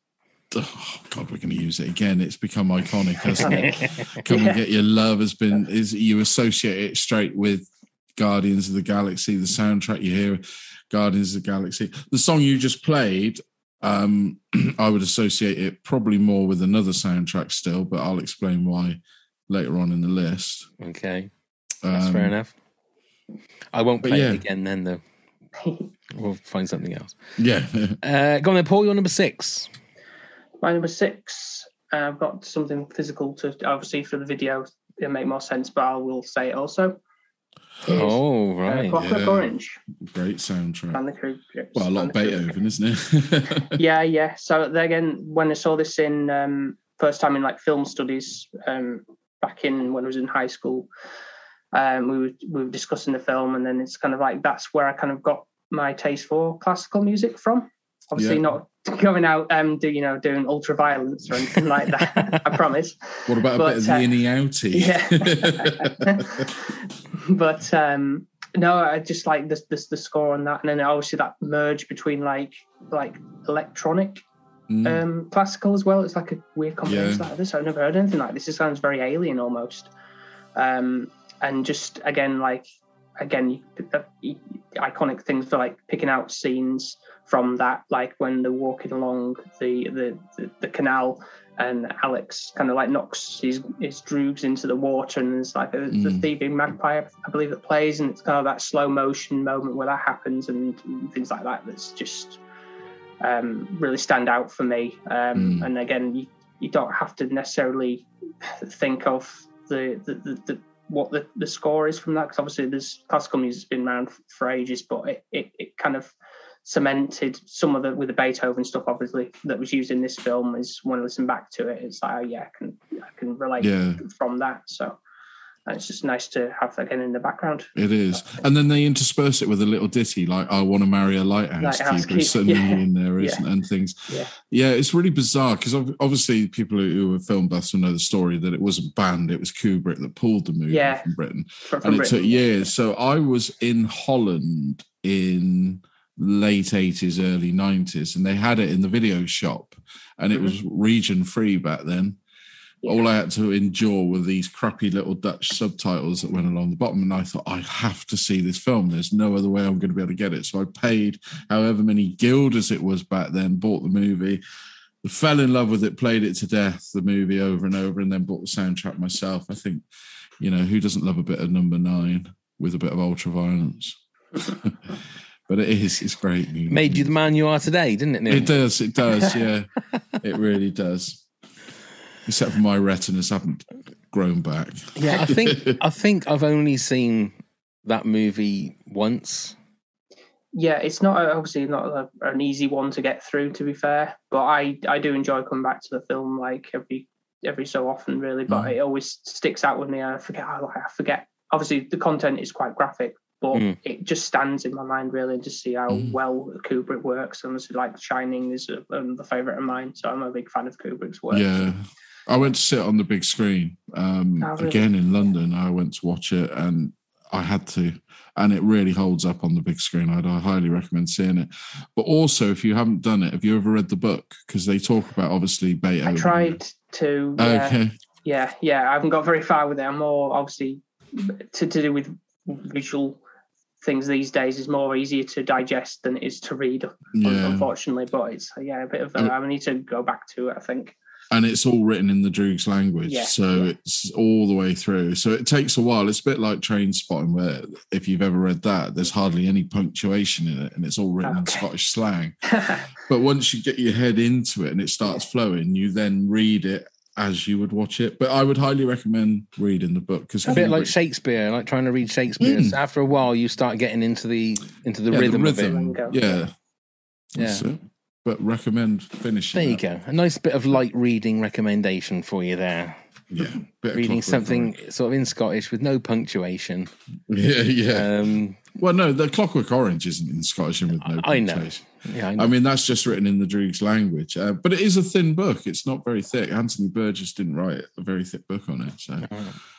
Oh God, we're going to use it again. It's become iconic, hasn't it? Come and get your love has been. Is you associate it straight with Guardians of the Galaxy, the soundtrack you hear, Guardians of the Galaxy. The song you just played, um, I would associate it probably more with another soundtrack still, but I'll explain why later on in the list. Okay. That's Um, fair enough. I won't play yeah. it again then, though. We'll find something else. Yeah, Uh, go on then, Paul. You're number six. My number six, uh, I've got something physical to obviously for the video it'll make more sense, but I will say it also. is, Oh, uh, right. Clockwork Yeah. Orange. great soundtrack. Stanley Kubrick. Well, a lot of Stanley Kubrick. Beethoven, isn't it? Yeah, yeah. So then again, when I saw this in um, first time in like film studies um, back in when I was in high school, um, we were we were discussing the film, and then it's kind of like that's where I kind of got my taste for classical music from. Obviously, Yeah. not going out um, do you know doing ultra violence or anything like that. I promise. What about a But, bit of the uh, inny outie? but um no i just like this this the score on that and then obviously that merge between like like electronic Mm. um, classical as well. It's like a weird combination Yeah. like this. I've never heard anything like this. It sounds very alien almost. Um, and just again, like again, the, the iconic things for like picking out scenes from that, like when they're walking along the the, the, the canal. And Alex kind of like knocks his his droogs into the water, and there's like a, the Mm. thieving magpie, I believe, that plays, and it's kind of that slow motion moment where that happens, and things like that. That's just um, really stand out for me. Um, Mm. And again, you, you don't have to necessarily think of the the, the, the what the, the score is from that because obviously there's classical music's been around for ages, but it, it, it kind of cemented some of the with the Beethoven stuff obviously that was used in this film is when I listen back to it, it's like oh yeah, I can I can relate Yeah. from that. So and it's just nice to have that again in the background. It is, and then they intersperse it with a little ditty like "I want to marry a lighthouse, Lighthouse keeper," suddenly yeah. in there, Yeah. isn't and things. Yeah. Yeah, it's really bizarre because obviously people who are film buffs will know the story that it wasn't banned; it was Kubrick that pulled the movie Yeah. from Britain, From, and from it took years. So I was in Holland in late eighties, early nineties, and they had it in the video shop, and it mm-hmm. was region free back then. All I had to endure were these crappy little Dutch subtitles that went along the bottom, and I thought I have to see this film. There's no other way I'm going to be able to get it. So I paid however many guilders it was back then, bought the movie, fell in love with it, played it to death, the movie over and over, and then bought the soundtrack myself. I think, you know, who doesn't love a bit of Number Nine with a bit of ultra violence? but it is, it's great. Music. Made you the man you are today, didn't it, Neil? It does. It does. Yeah, it really does. Except for my retinas haven't grown back. Yeah, I think I think I've only seen that movie once. yeah, it's not obviously not a, an easy one to get through. To be fair, but I I do enjoy coming back to the film like every every so often, really. But Mm. it always sticks out with me. I forget. I like- I forget. Obviously, the content is quite graphic, but Mm. it just stands in my mind really, and just see how Mm. well Kubrick works. And obviously, like Shining is a, another favorite of mine, so I'm a big fan of Kubrick's work. Yeah. I went to sit on the big screen um, Oh, really? again in London. I went to watch it and I had to, and it really holds up on the big screen. I'd I highly recommend seeing it. But also, if you haven't done it, have you ever read the book? Because they talk about obviously Beethoven. I tried to. Yeah, Okay. yeah, yeah. I haven't got very far with it. I'm more obviously to, to do with visual things these days is more easier to digest than it is to read, Yeah. unfortunately. But it's yeah, a bit of. a, I need to go back to it. I think. And it's all written in the Droogs language, Yeah, so yeah. it's all the way through. So it takes a while. It's a bit like Trainspotting, where if you've ever read that, there's hardly any punctuation in it, and it's all written in Scottish slang. But once you get your head into it and it starts flowing, you then read it as you would watch it. But I would highly recommend reading the book because A bit like Shakespeare, like trying to read Shakespeare. Mm. After a while, you start getting into the into the yeah, rhythm, the of it. rhythm. Lingo. Yeah, Yeah. But recommend finishing. There you that. go. A nice bit of light reading recommendation for you there. Yeah, Reading something Orange. sort of in Scottish with no punctuation. Yeah, yeah. Um, well, no, the Clockwork Orange isn't in Scottish and with no I know. yeah, I know. I mean, that's just written in the Droogs language, uh, but it is a thin book. It's not very thick. Anthony Burgess didn't write a very thick book on it, so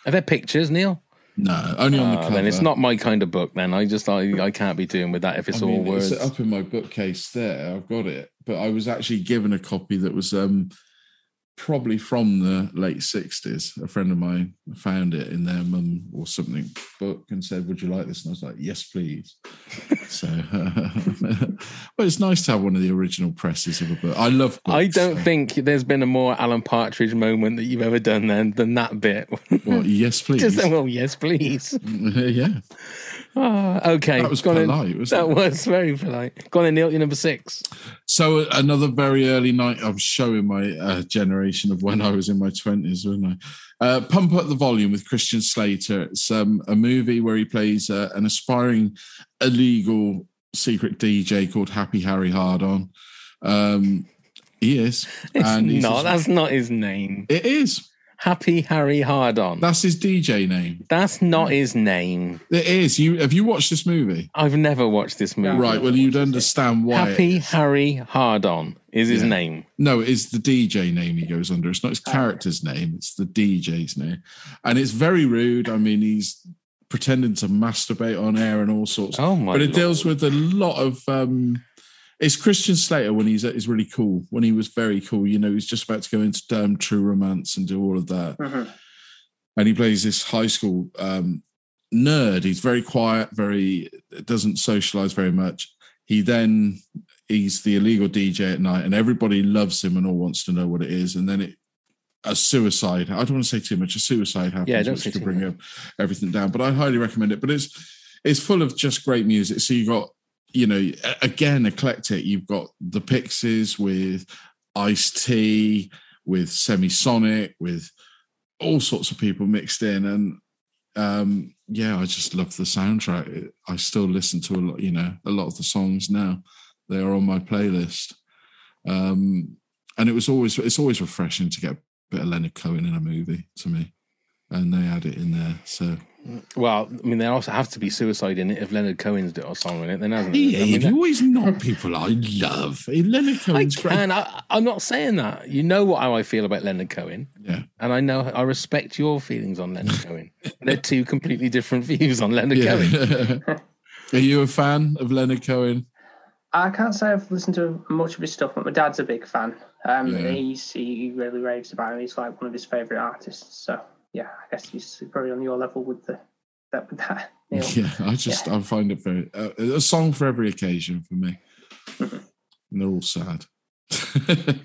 Are there pictures, Neil? No, only on the Ah, cover. then it's not my kind of book. Then I just I, I can't be doing with that if it's I mean, all words. It's up in my bookcase there. I've got it, but I was actually given a copy that was um, probably from the late sixties. A friend of mine found it in their mum or something book and said, "Would you like this?" And I was like, "Yes, please." so, but it's nice to have one of the original presses of a book. I love. Books, I don't so- think there's been a more Alan Partridge moment that you've ever done then than that bit. Well, yes, please. Just well, yes, please. yeah, Ah, okay, that was Go on polite. Wasn't That it? was very polite. Go on, then, Neil. You're number six. So another very early night. I'm showing my uh, generation of when I was in my twenties, wasn't I? Uh, Pump up the volume with Christian Slater. It's um, a movie where he plays uh, an aspiring illegal secret DJ called Happy Harry Hardon. Um, he is, It's he's not. just- That's not his name. it is. Happy Harry Hardon. That's his DJ name. That's not his name. It is. You have you watched this movie? I've never watched this movie. Right. Well, you'd understand why. Happy. Harry Hardon is his Yeah. name. No, it's the DJ name he goes under. It's not his character's name, it's the DJ's name. And it's very rude. I mean, he's pretending to masturbate on air and all sorts. Oh my! but it Lord. deals with a lot of um it's Christian Slater when he's is really cool. When he was very cool, you know, he's just about to go into um, True Romance and do all of that, Mhm. and he plays this high school um, nerd. He's very quiet, very doesn't socialize very much. He then he's the illegal DJ at night, and everybody loves him and all wants to know what it is. And then it a suicide. I don't want to say too much. A suicide happens, Yeah, don't which say could bring much. everything down. But I highly recommend it. But it's it's full of just great music. So you got you know again eclectic. You've got the Pixies with Ice T, with Semisonic, with all sorts of people mixed in, and um yeah, I just love the soundtrack. I still listen to a lot. You know, a lot of the songs now. They are on my playlist. Um, and it was always it's always refreshing to get a bit of Leonard Cohen in a movie to me, and they had it in there. So Well, I mean, there also has to be suicide in it if Leonard Cohen's did got a song in it, then hasn't yeah, there? I mean, you always knock people I love. Hey, Leonard I Cohen's great. can. I, I'm not saying that. You know what how I feel about Leonard Cohen, Yeah, and I know I respect your feelings on Leonard Cohen. They're two completely different views on Leonard Cohen. Are you a fan of Leonard Cohen? I can't say I've listened to much of his stuff, but my dad's a big fan. Um, Yeah. he's he really raves about him. He's like one of his favorite artists. So yeah, I guess he's probably on your level with the that with that. Neil. Yeah, I just I find it very uh, a song for every occasion for me. and they're all sad.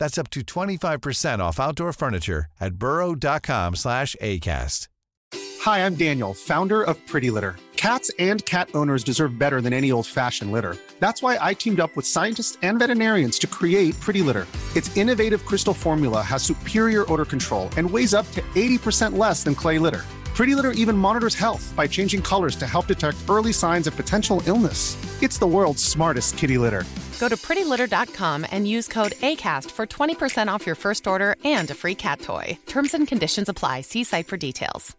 That's up to 25% off outdoor furniture at burrow.com slash ACAST. Hi, I'm Daniel, founder of Pretty Litter. Cats and cat owners deserve better than any old fashioned litter. That's why I teamed up with scientists and veterinarians to create Pretty Litter. Its innovative crystal formula has superior odor control and weighs up to 80% less than clay litter. Pretty Litter even monitors health by changing colors to help detect early signs of potential illness. It's the world's smartest kitty litter. Go to prettylitter.com and use code ACAST for 20% off your first order and a free cat toy. Terms and conditions apply. See site for details.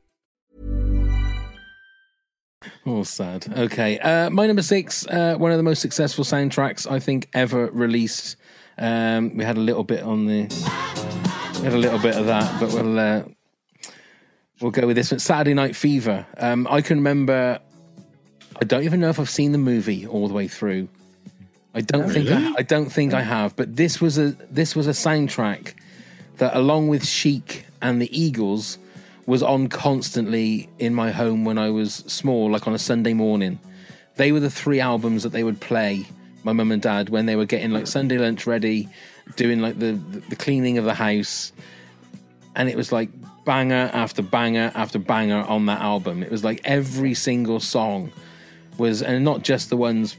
Oh, sad. Okay. Uh, my number six, uh, one of the most successful soundtracks I think ever released. Um, we had a little bit on the, we had a little bit of that, but we'll uh, we'll go with this one. Saturday Night Fever. Um, I can remember. I don't even know if I've seen the movie all the way through. I don't think I, I don't think I have. But this was a this was a soundtrack that, along with Chic and the Eagles, was on constantly in my home when I was small, like on a Sunday morning. They were the three albums that they would play, my mum and dad, when they were getting like Sunday lunch ready, doing like the, the cleaning of the house. And it was like banger after banger after banger on that album. It was like every single song was, and not just the ones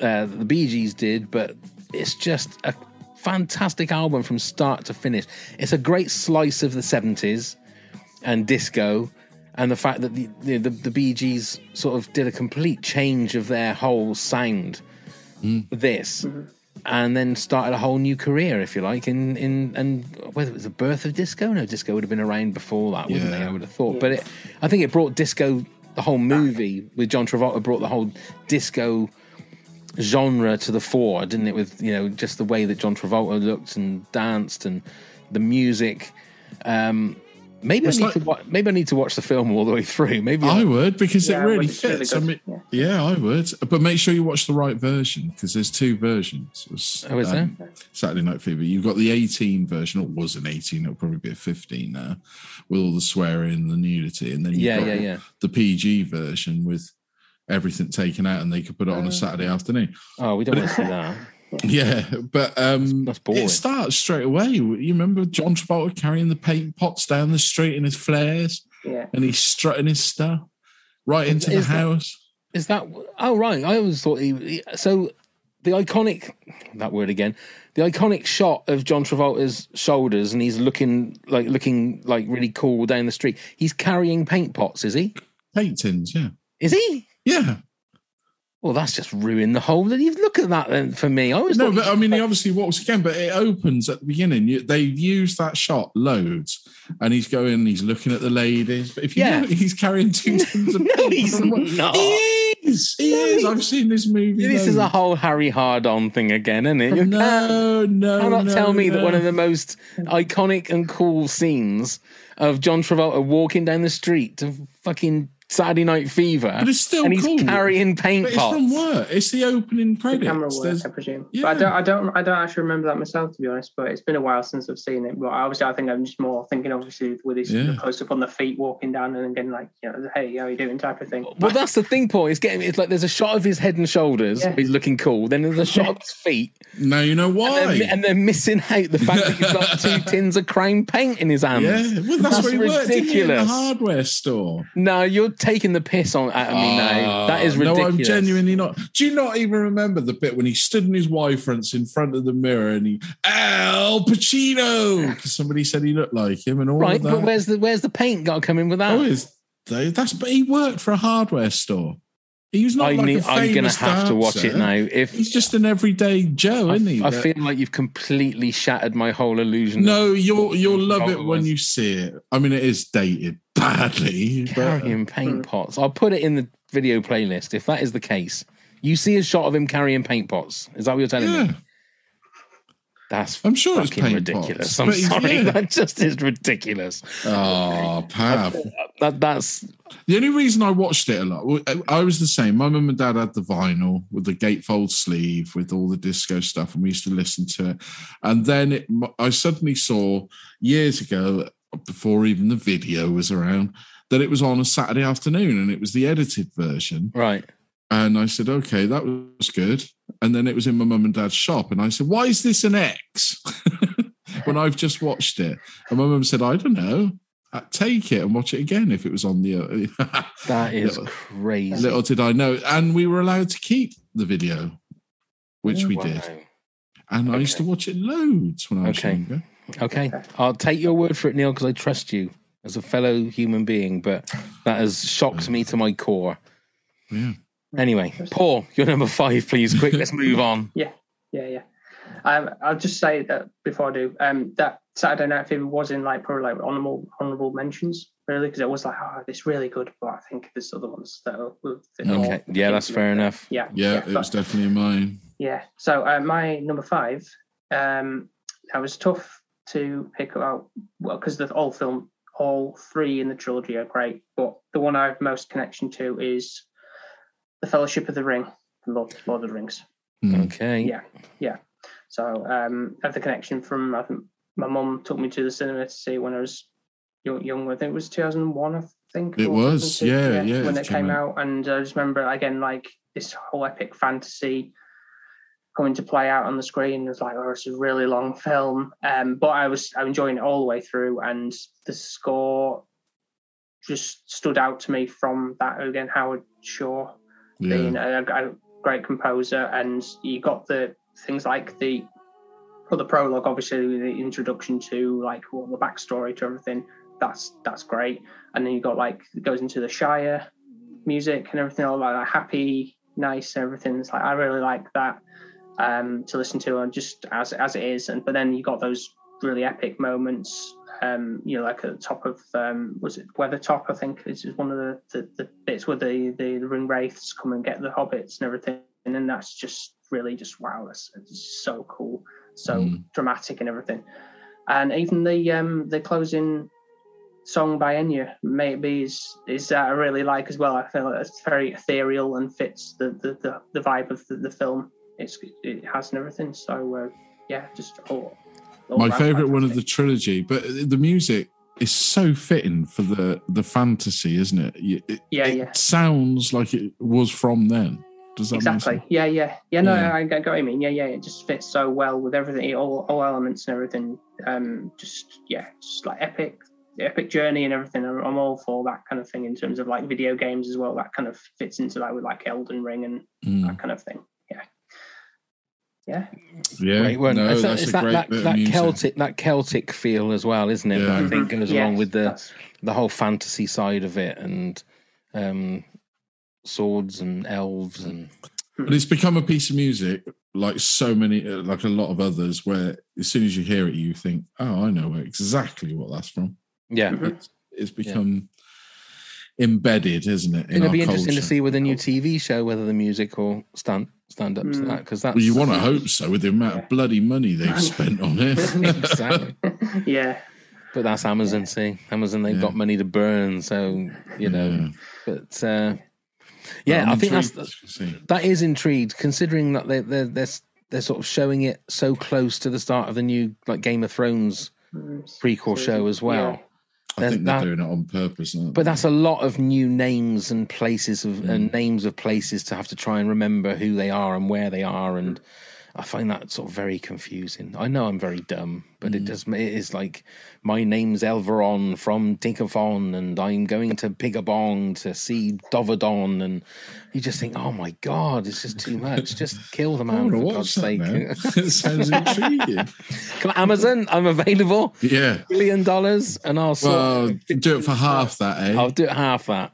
uh, that the Bee Gees did, but it's just a fantastic album from start to finish. It's a great slice of the 70s and disco, and the fact that the the, the, the Bee Gees sort of did a complete change of their whole sound. This. And then started a whole new career, if you like, in, in and whether it was the birth of disco, no, disco would have been around before that, wouldn't they? I would have thought, but it, I think it brought disco. The whole movie with John Travolta brought the whole disco genre to the fore, didn't it? With you know just the way that John Travolta looked and danced and the music. Um, maybe It's I need like- to wa- maybe I need to watch the film all the way through. Maybe I would because Yeah, it really well, it's really fits. I mean, Yeah. yeah. I would. But make sure you watch the right version because there's two versions. It's, Oh, is there? Um, Saturday Night Fever. You've got the 18 version, or was an 18, it'll probably be a 15 now, with all the swearing and the nudity. And then you've Yeah, got yeah, yeah. the PG version with everything taken out and they could put it on a oh, Saturday afternoon. Oh, we don't want to see that. Yeah, but um, That's boring. it starts straight away. You remember John Travolta carrying the paint pots down the street in his flares Yeah. and he's strutting his stuff right into the Is house. Is that? Oh, right. I always thought he. he- So the iconic that word again. The iconic shot of John Travolta's shoulders, and he's looking like looking like really cool down the street. He's carrying paint pots, is he? Paint tins, yeah. Is he? Yeah. Well, that's just ruined the whole. Look at that then for me. I always No, but I mean, he obviously walks again, but it opens at the beginning. You, they've used that shot loads, and he's going, he's looking at the ladies. But if you Yeah. know, he's carrying two tins of No, he's not. He is. He No, is. I've seen this movie. this is a whole Harry Hard-on thing again, isn't it? You can't- no, no. cannot no, tell me that one of the most iconic and cool scenes of John Travolta walking down the street to fucking Saturday Night Fever, But it's still and he's cool. carrying paint But it's pots. from work. It's the opening The camera work, There's- I presume. Yeah. But I don't, I don't, I don't actually remember that myself, to be honest. But it's been a while since I've seen it. But obviously, I think I'm just more thinking, obviously, with his Yeah. close up on the feet, walking down, and again, like, you know, hey, how are you doing, type of thing. Well, that's the thing, Paul. It's getting. It's like there's a shot of his head and shoulders. Yeah. He's looking cool. Then there's a shot of his feet, now you know why. and they're, and they're missing out the fact that he's got two tins of crown paint in his hands. yeah, well, that's, That's where he worked didn't he, in the ridiculous. hardware store. No, you're taking the piss on out of me now. That is Ah, ridiculous. No, I'm genuinely not. Do you not even remember the bit when he stood in his Y fronts in front of the mirror and he Al Pacino because somebody said he looked like him and all Right, that. but where's the where's the paint got coming with that? oh, is that's but he worked for a hardware store. He was not I like need, I'm gonna famous have to watch it now. If He's just an everyday Joe, I, isn't he? I But- feel like you've completely shattered my whole illusion. no, you'll you'll love it when you see it. I mean, it is dated badly, but carrying paint pots. I'll put it in the video playlist if that is the case. You see a shot of him carrying paint pots. Is that what you're telling yeah, me? That's I'm sure it's fucking paint ridiculous. pots, I'm sorry, yeah. that just is ridiculous. Oh, Pav. That that's The only reason I watched it a lot, I I was the same. My mum and dad had the vinyl with the gatefold sleeve with all the disco stuff, and we used to listen to it. And then it, I suddenly saw years ago, before even the video was around, that it was on a Saturday afternoon, and it was the edited version. right. And I said, okay, that was good. And then it was in my mum and dad's shop, and I said, why is this an X? when I've just watched it, and my mum said, I don't know. Uh, Take it and watch it again if it was on the. Uh, That is Little- crazy. Little did I know. And we were allowed to keep the video, which we Wow. did. And I used to watch it loads when I was Okay. younger. Okay, I'll take your word for it, Neil, because I trust you as a fellow human being. But that has shocked me to my core. Yeah. Anyway, Paul, you're number five, please. Quick, let's move on. Yeah, yeah, yeah. Um, I'll just say that before I do, um, that Saturday Night Fever was in like probably like honorable honorable mentions, really, because it was like, oh, this really good, but I think there's other ones that are. will fit more Okay, yeah, that's into fair it. enough. Yeah, Yeah, it but- was definitely mine. Yeah. So uh, my number five, um, that was tough to pick out. Well, because the all film, all three in the trilogy are great, but the one I have most connection to is the Fellowship of the Ring, Lord, Lord of the Rings. Mm. Okay. Yeah, yeah. So um, I have the connection from I think my mum took me to the cinema to see when I was young. young I think it was 2001. I think It was, 2002, yeah, yeah, when it it came came out. out, and I just remember again like this whole epic fantasy coming to play out on the screen. It was like, oh, it's a really long film, um, but I was I'm enjoying it all the way through, and the score just stood out to me from that again. Howard Shaw being Yeah. a, a great composer, and you got the things like the well, the prologue, obviously the introduction to like well, the backstory to everything. That's that's great, and then you got like it goes into the Shire music and everything, all like happy, nice, everything. It's like I really like that um, to listen to, and just as as it is. And but then you got those really epic moments. Um, you know, like at the top of um, was it Weathertop? I think is one of the, the, the bits where the, the ring wraiths come and get the hobbits and everything. and then that's just really just wow. That's, that's so cool, so Mm. dramatic and everything. And even the um the closing song by Enya, maybe is is that I really like as well. I feel like it's very ethereal and fits the the the, the vibe of the, the film. It's it has and everything. So uh, yeah, just all. My favorite one of the trilogy, but the music is so fitting for the the fantasy, isn't it? It, Yeah, it yeah. sounds like it was from then. Does that make exactly sense? yeah yeah yeah no Yeah. I, I get what you mean yeah yeah it just fits so well with everything all, all elements and everything um just yeah just like epic epic journey and everything I'm, I'm all for that kind of thing in terms of like video games as well that kind of fits into that with like Elden Ring and Mm. that kind of thing yeah yeah Yeah, Great one. no, it's that, that's it's a that, great that, that. Celtic that Celtic feel as well, isn't it? That I think goes Yeah, along with the that's- the whole fantasy side of it and um, swords and elves and But it's become a piece of music, like so many, uh, like a lot of others, where as soon as you hear it, you think, "Oh, I know exactly what that's from." yeah. It's, it's become embedded, isn't it? In It'll our be interesting to see with a new TV show whether the music will stand stand up to Mm. that because that's Well, you want to hope so with the amount of bloody money they've spent on it. exactly. yeah But that's Amazon. See, Amazon they've Yeah. got money to burn, so you know. Yeah. But uh, yeah, I'm I think that's intrigued to see. that is intrigued considering that they they're, they're they're sort of showing it so close to the start of the new like Game of Thrones prequel show as well. I think they're that- doing it on purpose. Aren't But that's a lot of new names and places of Mm. and names of places to have to try and remember who they are and where they are, and I find that sort of very confusing. I know I'm very dumb, but Mm. it does. It is like my name's Elveron from Dinkaphon, and I'm going to Pigabong to see Dovadon, and you just think, oh my god, it's just too much. Just kill the man for God's sake. it sounds intriguing. Come on, Amazon, I'm available. Yeah. Billion dollars, and I'll Well, do it for half that, eh? I'll do it half that.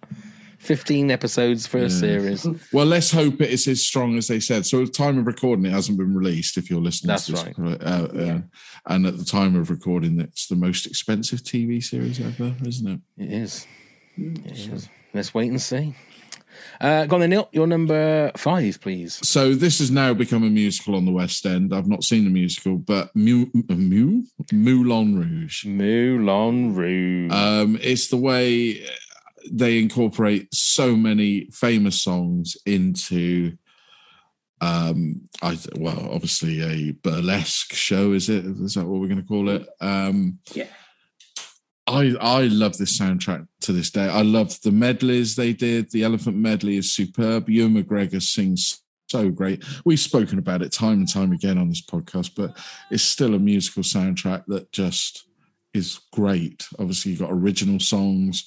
15 episodes for a series. Well, let's hope it is as strong as they said. So, at the time of recording, it hasn't been released. If you're listening, That's to this, right. Uh, uh, and at the time of recording, it's the most expensive TV series ever, isn't it? It is. It is. Let's wait and see. Uh, go on then, Neil. Your number five, please. So this has now become a musical on the West End. I've not seen the musical, but Mew, Mew, Moulin Rouge. Moulin Rouge. Um, it's the way they incorporate so many famous songs into um i well obviously a burlesque show is it is that what we're going to call it um yeah I I love this soundtrack to this day. I love the medleys they did. The Elephant Medley is superb. Ewan McGregor sings so great. We've spoken about it time and time again on this podcast, but it's still a musical soundtrack that just is great. Obviously, you've got original songs,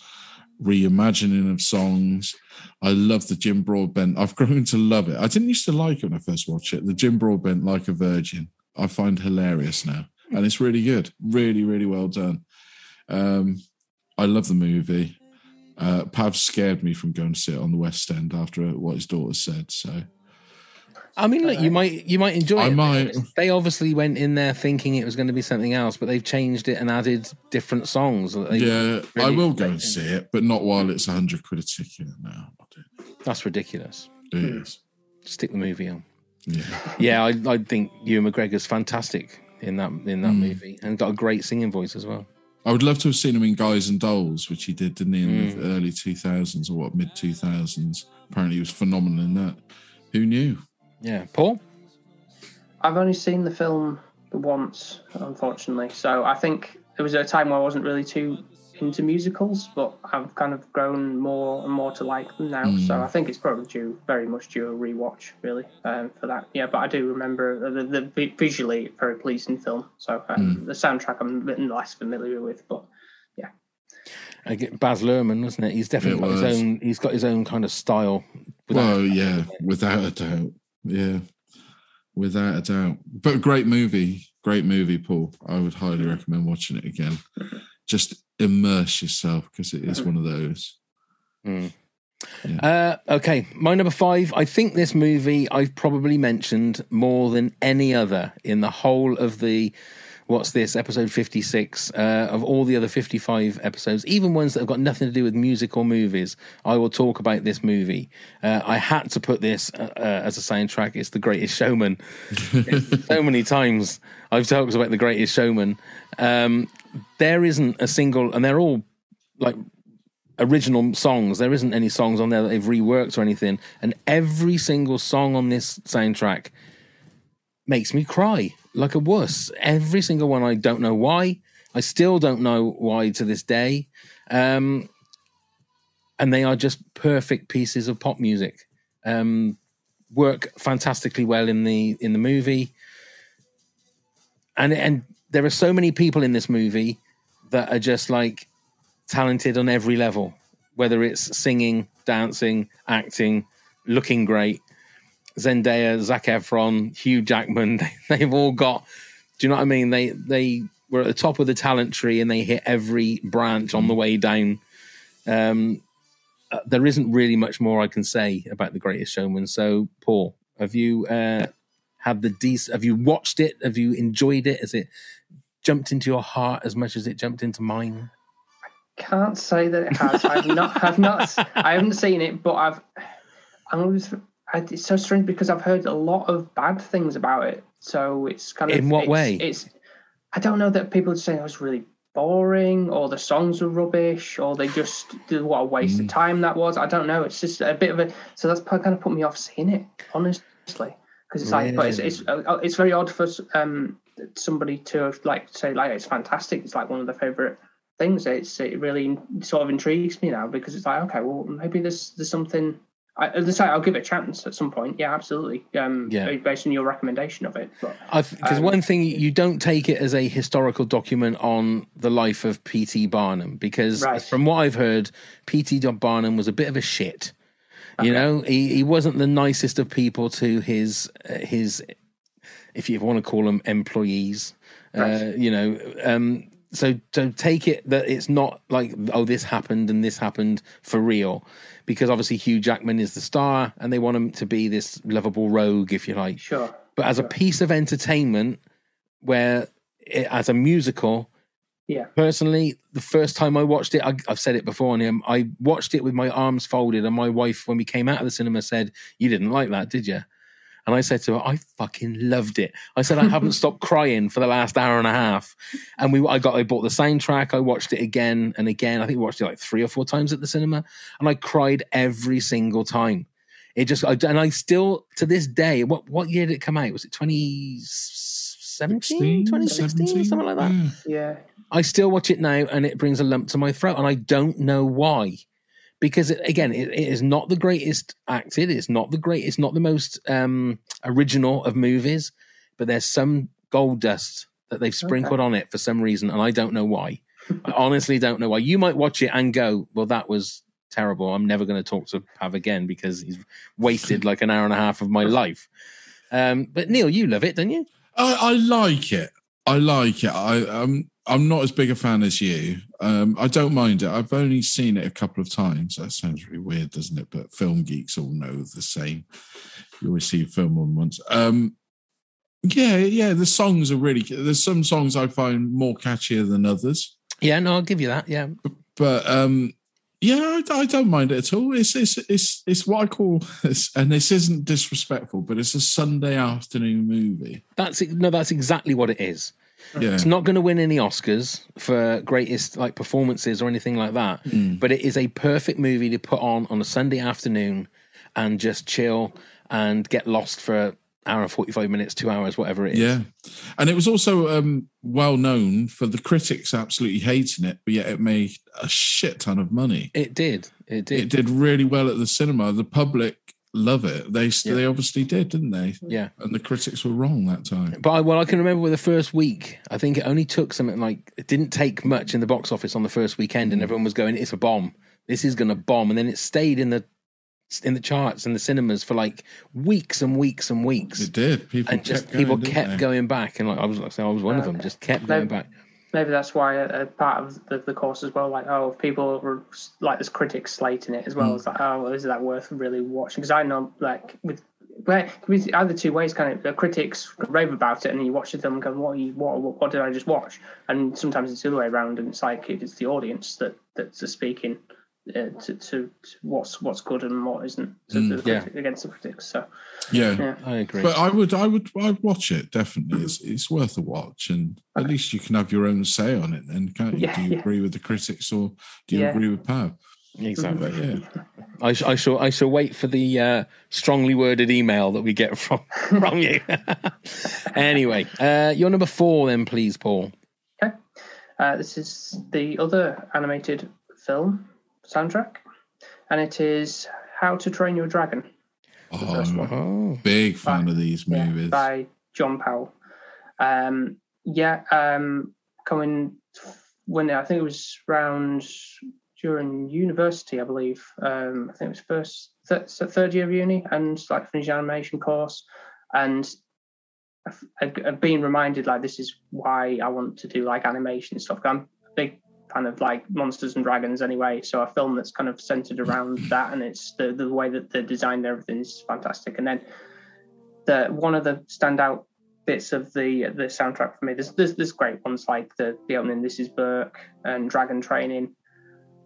reimagining of songs. I love the Jim Broadbent. I've grown to love it. I didn't used to like it when I first watched it. The Jim Broadbent, like a virgin, I find hilarious now, and it's really good. Really, really well done. Um, I love the movie. Uh, Pav scared me from going to see it on the West End after what his daughter said. So I mean, look, you might you might enjoy I it. might. They obviously went in there thinking it was going to be something else, but they've changed it and added different songs. that they yeah, I really will go and see it, but not while it's a hundred quid a ticket. No, That's ridiculous. it is. Stick the movie on. Yeah. Yeah, I, I think Ewan McGregor's fantastic in that in that Mm. movie, and got a great singing voice as well. I would love to have seen him in Guys and Dolls, which he did, didn't he, in Mm. the early 2000s or what, mid 2000s. Apparently, he was phenomenal in that. Who knew? Yeah, Paul. I've only seen the film once, unfortunately. So I think there was a time where I wasn't really too into musicals, but I've kind of grown more and more to like them now. Mm. So I think it's probably due, very much due to a rewatch, really, um, for that. Yeah, but I do remember the, the, the visually very pleasing film. So um, Mm. the soundtrack I'm a bit less familiar with, but yeah. Again, Baz Luhrmann, wasn't it? He's definitely It got his own. He's got his own kind of style. without- Well, yeah, without a doubt. Yeah, without a doubt. But great movie. Great movie, Paul. I would highly recommend watching it again. Just immerse yourself because it is one of those. Mm. Uh, okay, my number five. I think this movie I've probably mentioned more than any other in the whole of the what's this? Episode 56 uh, of all the other 55 episodes even ones that have got nothing to do with music or movies i will talk about this movie. Uh, i had to put this uh, uh, as a soundtrack. It's the greatest showman. So many times i've talked about the greatest showman. Um, there isn't a single and they're all like original songs. There isn't any songs on there that they've reworked or anything. And every single song on this soundtrack makes me cry like a wuss. Every single one. I don't know why. I still don't know why to this day. Um, and they are just perfect pieces of pop music. Um, work fantastically well in the in the movie. And and there are so many people in this movie that are just like talented on every level, whether it's singing, dancing, acting, looking great. Zendaya, Zac Efron, Hugh Jackman, they, they've all got. Do you know what I mean? They they were at the top of the talent tree and they hit every branch on the way down. Um, uh, there isn't really much more I can say about the Greatest Showman. So, Paul, have you uh, had the dec- Have you watched it? Have you enjoyed it? Has it jumped into your heart as much as it jumped into mine? I can't say that it has. I've not. I've not. I haven't seen it, but I've. I'm always. It's so strange because I've heard a lot of bad things about it. So it's kind of In what it's, way? It's. I don't know that people just saying it was really boring, or the songs were rubbish, or they just did what a waste Mm. of time that was. I don't know. It's just a bit of a. So that's kind of put me off seeing it, honestly, because it's like, but it's it's uh, it's very odd for um somebody to like say like it's fantastic. It's like one of the favorite things. It's it really sort of intrigues me now because it's like okay, well maybe there's there's something. I, as I say, I'll give it a chance at some point. Yeah, absolutely. Um, Yeah. based on your recommendation of it. Because um, one thing you don't take it as a historical document on the life of P.T. Barnum, because Right. from what I've heard, P.T. Barnum was a bit of a shit. You know, he, he wasn't the nicest of people to his uh, his, if you want to call them employees. Uh, you know, um, so so take it that it's not like oh this happened and this happened for real, because obviously Hugh Jackman is the star and they want him to be this lovable rogue, if you like. Sure. But as a piece of entertainment, where it, as a musical, Yeah. personally, the first time I watched it, I, I've said it before on him, I watched it with my arms folded, and my wife, when we came out of the cinema, said, "You didn't like that, did you?" And I said to her, "I fucking loved it." I said, "I haven't stopped crying for the last hour and a half." And we, I got, I bought the soundtrack. I watched it again and again. I think we watched it like three or four times at the cinema, and I cried every single time. It just, I, and I still to this day. What what year did it come out? Was it 2017, 2016, something like that? Yeah. I still watch it now and it brings a lump to my throat, and I don't know why. Because it, again, it, it is not the greatest acted. It's not the great. It's not the most um, original of movies. But there's some gold dust that they've sprinkled on it for some reason, and I don't know why. I honestly don't know why. You might watch it and go, "Well, that was terrible. I'm never going to talk to Pav again because he's wasted like an hour and a half of my life." Um, but Neil, you love it, don't you? I, I like it. I like it. I um I'm not as big a fan as you. Um, I don't mind it. I've only seen it a couple of times. That sounds really weird, doesn't it? But film geeks all know the same. You always see a film on once. Um, yeah, yeah. The songs are really. There's some songs I find more catchier than others. Yeah, no, I'll give you that. Yeah, but um, yeah, I, I don't mind it at all. It's it's it's it's what I call, and this isn't disrespectful, but it's a Sunday afternoon movie. That's no, that's exactly what it is. Yeah. It's not going to win any Oscars for greatest like performances or anything like that, Mm. but it is a perfect movie to put on on a Sunday afternoon and just chill and get lost for hour and 45 minutes, 2 hours, whatever it is. Yeah, and it was also um, well known for the critics absolutely hating it, but yet it made a shit ton of money. It did. It did. It did really well at the cinema. The public love it. They they obviously did, didn't they? Yeah. And the critics were wrong that time. But I, well, I can remember with the first week, I think it only took something like it didn't take much in the box office on the first weekend, Mm. and everyone was going, "It's a bomb. This is going to bomb," and then it stayed in the in the charts and the cinemas for like weeks and weeks and weeks. It did. People and just kept people going, didn't kept they? going back, and like I was like, I was one of them, just kept going back. Maybe that's why a, a part of the, the course as well. Like, oh, if people were like there's critics slating it as well. Mm. It's like, oh, is that worth really watching? Because I know, like, with But it was either two ways, kind of. The critics rave about it, and you watch the film and go, "What? Are you, what, what? What did I just watch?" And sometimes it's the other way around, and it's like it's the audience that that's speaking uh, to, to, to what's what's good and what isn't to Mm, the yeah. critic- against the critics. So Yeah. yeah, I agree. But I would, I would, I'd watch it definitely. It's it's worth a watch, and at least you can have your own say on it. Then, can't you? Yeah, do you yeah. agree with the critics or do you Yeah. agree with Pav? exactly. But yeah, I, sh- I shall I shall wait for the uh, strongly worded email that we get from from you. anyway, uh, your number four, then, please, Paul. okay. Uh, this is the other animated film soundtrack, and it is How to Train Your Dragon. first oh, one. Oh, big fan By- of these yeah, movies. by John Powell. Um, yeah, um, coming when I think it was around during university, I believe. Um, I think it was first th- third year of uni and like finished animation course, and I've, I've I've been reminded like this is why I want to do like animation stuff. I'm a big fan of like monsters and dragons anyway, so a film that's kind of centered around that, and it's the the way that the design and everything is fantastic. And then the one of the standout bits of the the soundtrack for me. There's there's, there's great ones like the the opening. This is Berk and Dragon Training,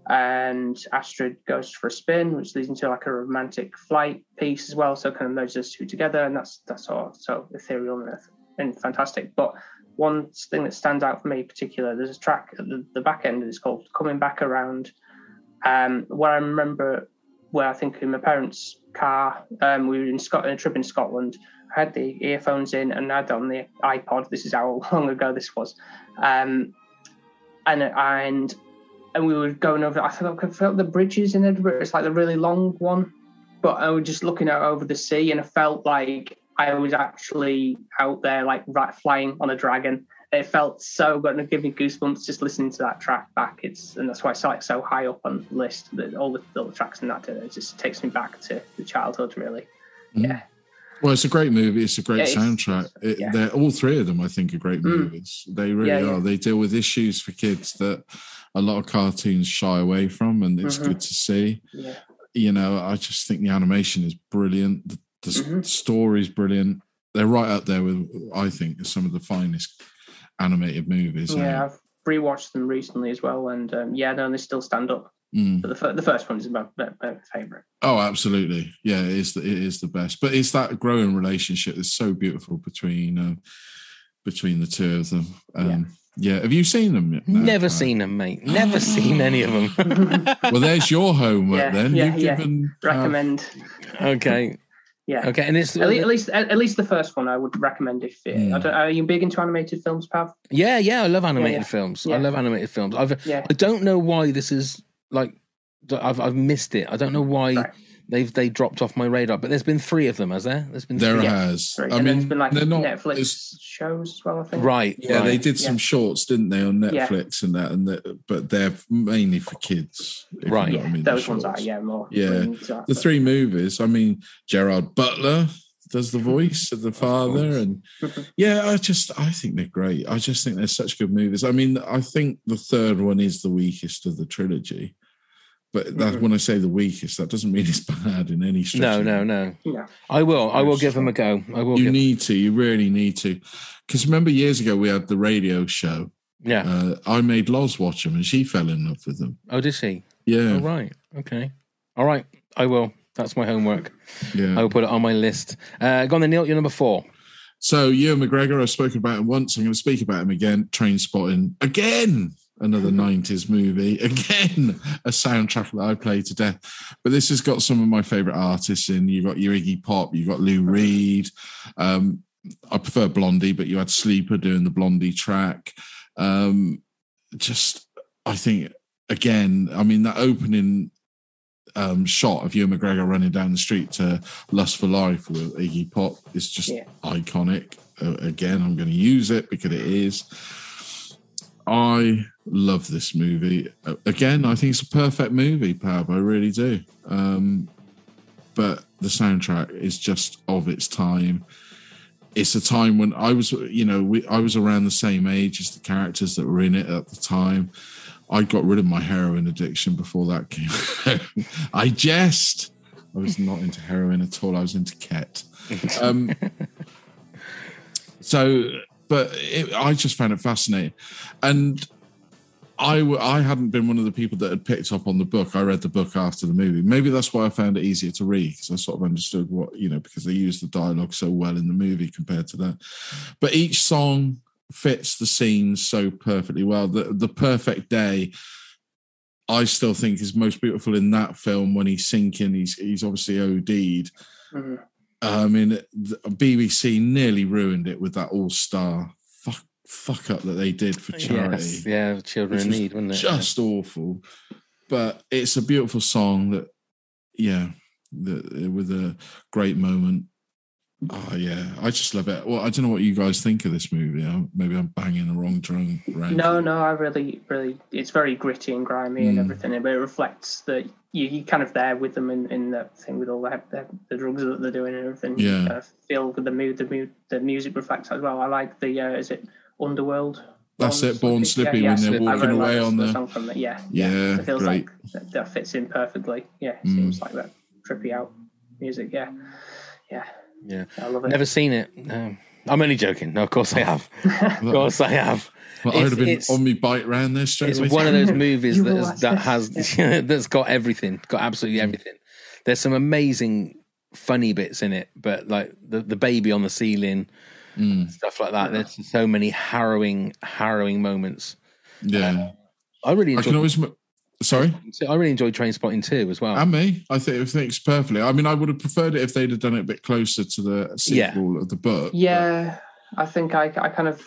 and Astrid goes for a spin, which leads into like a romantic flight piece as well. So kind of merges those two together, and that's that's all so ethereal and, and fantastic. But one thing that stands out for me in particular, there's a track at the, the back end is called "Coming Back Around," um, where I remember where I think in my parents' car, um, we were in Scotland, a trip in Scotland. I had the earphones in and I had on the iPod. This is how long ago this was, um, and and and we were going over. I felt I felt the bridges in Edinburgh. It's like the really long one, but I was just looking out over the sea, and I felt like I was actually out there, like right, flying on a dragon. It felt so good, and it gave me goosebumps just listening to that track back. It's and that's why it's like so high up on the list. That all the, all the tracks in that it just takes me back to the childhood, really. Yeah. Well, it's a great movie. It's a great Yeah, it's- soundtrack. It, yeah. They're all three of them. I think are great Mm. movies. They really Yeah, yeah. are. They deal with issues for kids that a lot of cartoons shy away from, and it's Mhm. good to see. Yeah. You know, I just think the animation is brilliant. The, the s- Mhm. story's brilliant. They're right up there with, I think, some of the finest animated movies. Yeah, out. I've rewatched them recently as well, and um, yeah, no, they still stand up. Mm. But the, fir- the first one is my, my, my favorite. Oh, absolutely. Yeah, it is. The, it is the best. But it's that growing relationship that's so beautiful between uh, between the two of them. Um, yeah. Have you seen them? No, Never uh, seen them, mate. Never seen any of them. Well, there's your homework Yeah, then. yeah, You've yeah. given uh, Recommend. okay. Yeah. Okay. And it's At least, at least, at least the first one I would recommend. If uh, Mm. I don't, are you big into animated films, Pav? Yeah, yeah, I love animated yeah. films. I love animated films. I've Yeah. I don't know why this is like I've I've missed it. I don't know why Right. They've they dropped off my radar. But there's been three of them, has there? There's been There three. has. Sorry, I and mean, there's been like they're not. Netflix it's- shows as well. I think. Right. Yeah, right. they did some Yeah. shorts, didn't they, on Yeah. Netflix and that, and that, but they're mainly for kids. if you Right. know what I mean, Those ones are yeah more. Yeah. leaning the but- three movies. I mean, Gerard Butler does the voice of the father, and yeah, I just I think they're great. I just think they're such good movies. I mean, I think the third one is the weakest of the trilogy, but that Mhm. when I say the weakest, that doesn't mean it's bad in any stretch. No, of no, no. Yeah. I will. I will give them a go. I will. You give, need to. You really need to. Because remember, years ago we had the radio show. yeah. Uh, I made Loz watch them, and she fell in love with them. oh, did she? Yeah, All right. Okay. All right. I will. That's my homework. yeah. I will put it on my list. Uh, go on then, Neil. You're number four. So Ewan McGregor, I've spoken about him once. I'm going to speak about him again. Trainspotting again. Another 90s movie. Again, a soundtrack that I play to death. But this has got some of my favorite artists in. You've got your Iggy Pop, you've got Lou Reed. Um, I prefer Blondie, but you had Sleeper doing the Blondie track. Um, just, I think, again, I mean, that opening um, shot of Ewan McGregor running down the street to Lust for Life with Iggy Pop is just Yeah. iconic. Uh, again, I'm going to use it because it is. I love this movie. Again, I think it's a perfect movie, Pav. I really do. Um, but the soundtrack is just of its time. It's a time when I was, you know, we, I was around the same age as the characters that were in it at the time. I got rid of my heroin addiction before that came out. I jest, I was not into heroin at all. I was into ket. Um, so, but it, I just found it fascinating, and I w- I hadn't been one of the people that had picked up on the book. I read the book after the movie. Maybe that's why I found it easier to read because I sort of understood what you know because they used the dialogue so well in the movie compared to that. But each song fits the scene so perfectly well. The the perfect day. I still think is most beautiful in that film when he's sinking. He's he's obviously OD'd. Mhm. I mean, the BBC nearly ruined it with that All Star fuck fuck up that they did for charity. Yes, yeah, children in need, wasn't it? Just awful, but it's a beautiful song that, yeah, the, with a great moment. Oh yeah, I just love it. Well, I don't know what you guys think of this movie. i maybe I'm banging the wrong drum. Around. No, no, I really, really, it's very gritty and grimy and Mm. everything, but it reflects that you, you're kind of there with them in, in that thing with all the, the, the drugs that they're doing and everything. You Yeah. kind of feel the mood, the mood, the music reflects as well. I like the, uh, is it Underworld? That's Born it, Born Slippy, when they're I walking away on the the- song from that. Yeah, Yeah, it feels great. like that, that fits in perfectly. Yeah, it Mm. seems like that trippy out music. Yeah, yeah, Yeah, I love it. Never seen it. No. I'm only joking. No, of course I have. of course I have. Well, I'd have been on me bike round there straight It's away. one of those movies You that will is, watch that this. has that's got everything, got absolutely everything. There's some amazing funny bits in it, but like the the baby on the ceiling, Mm, stuff like that. There's so many harrowing, harrowing moments. yeah, I really I can always. Sorry. I really enjoyed Trainspotting too as well. And me, I think it thinks perfectly. I mean, I would have preferred it if they'd have done it a bit closer to the Yeah. sequel of the book. but- Yeah, I think I, I kind of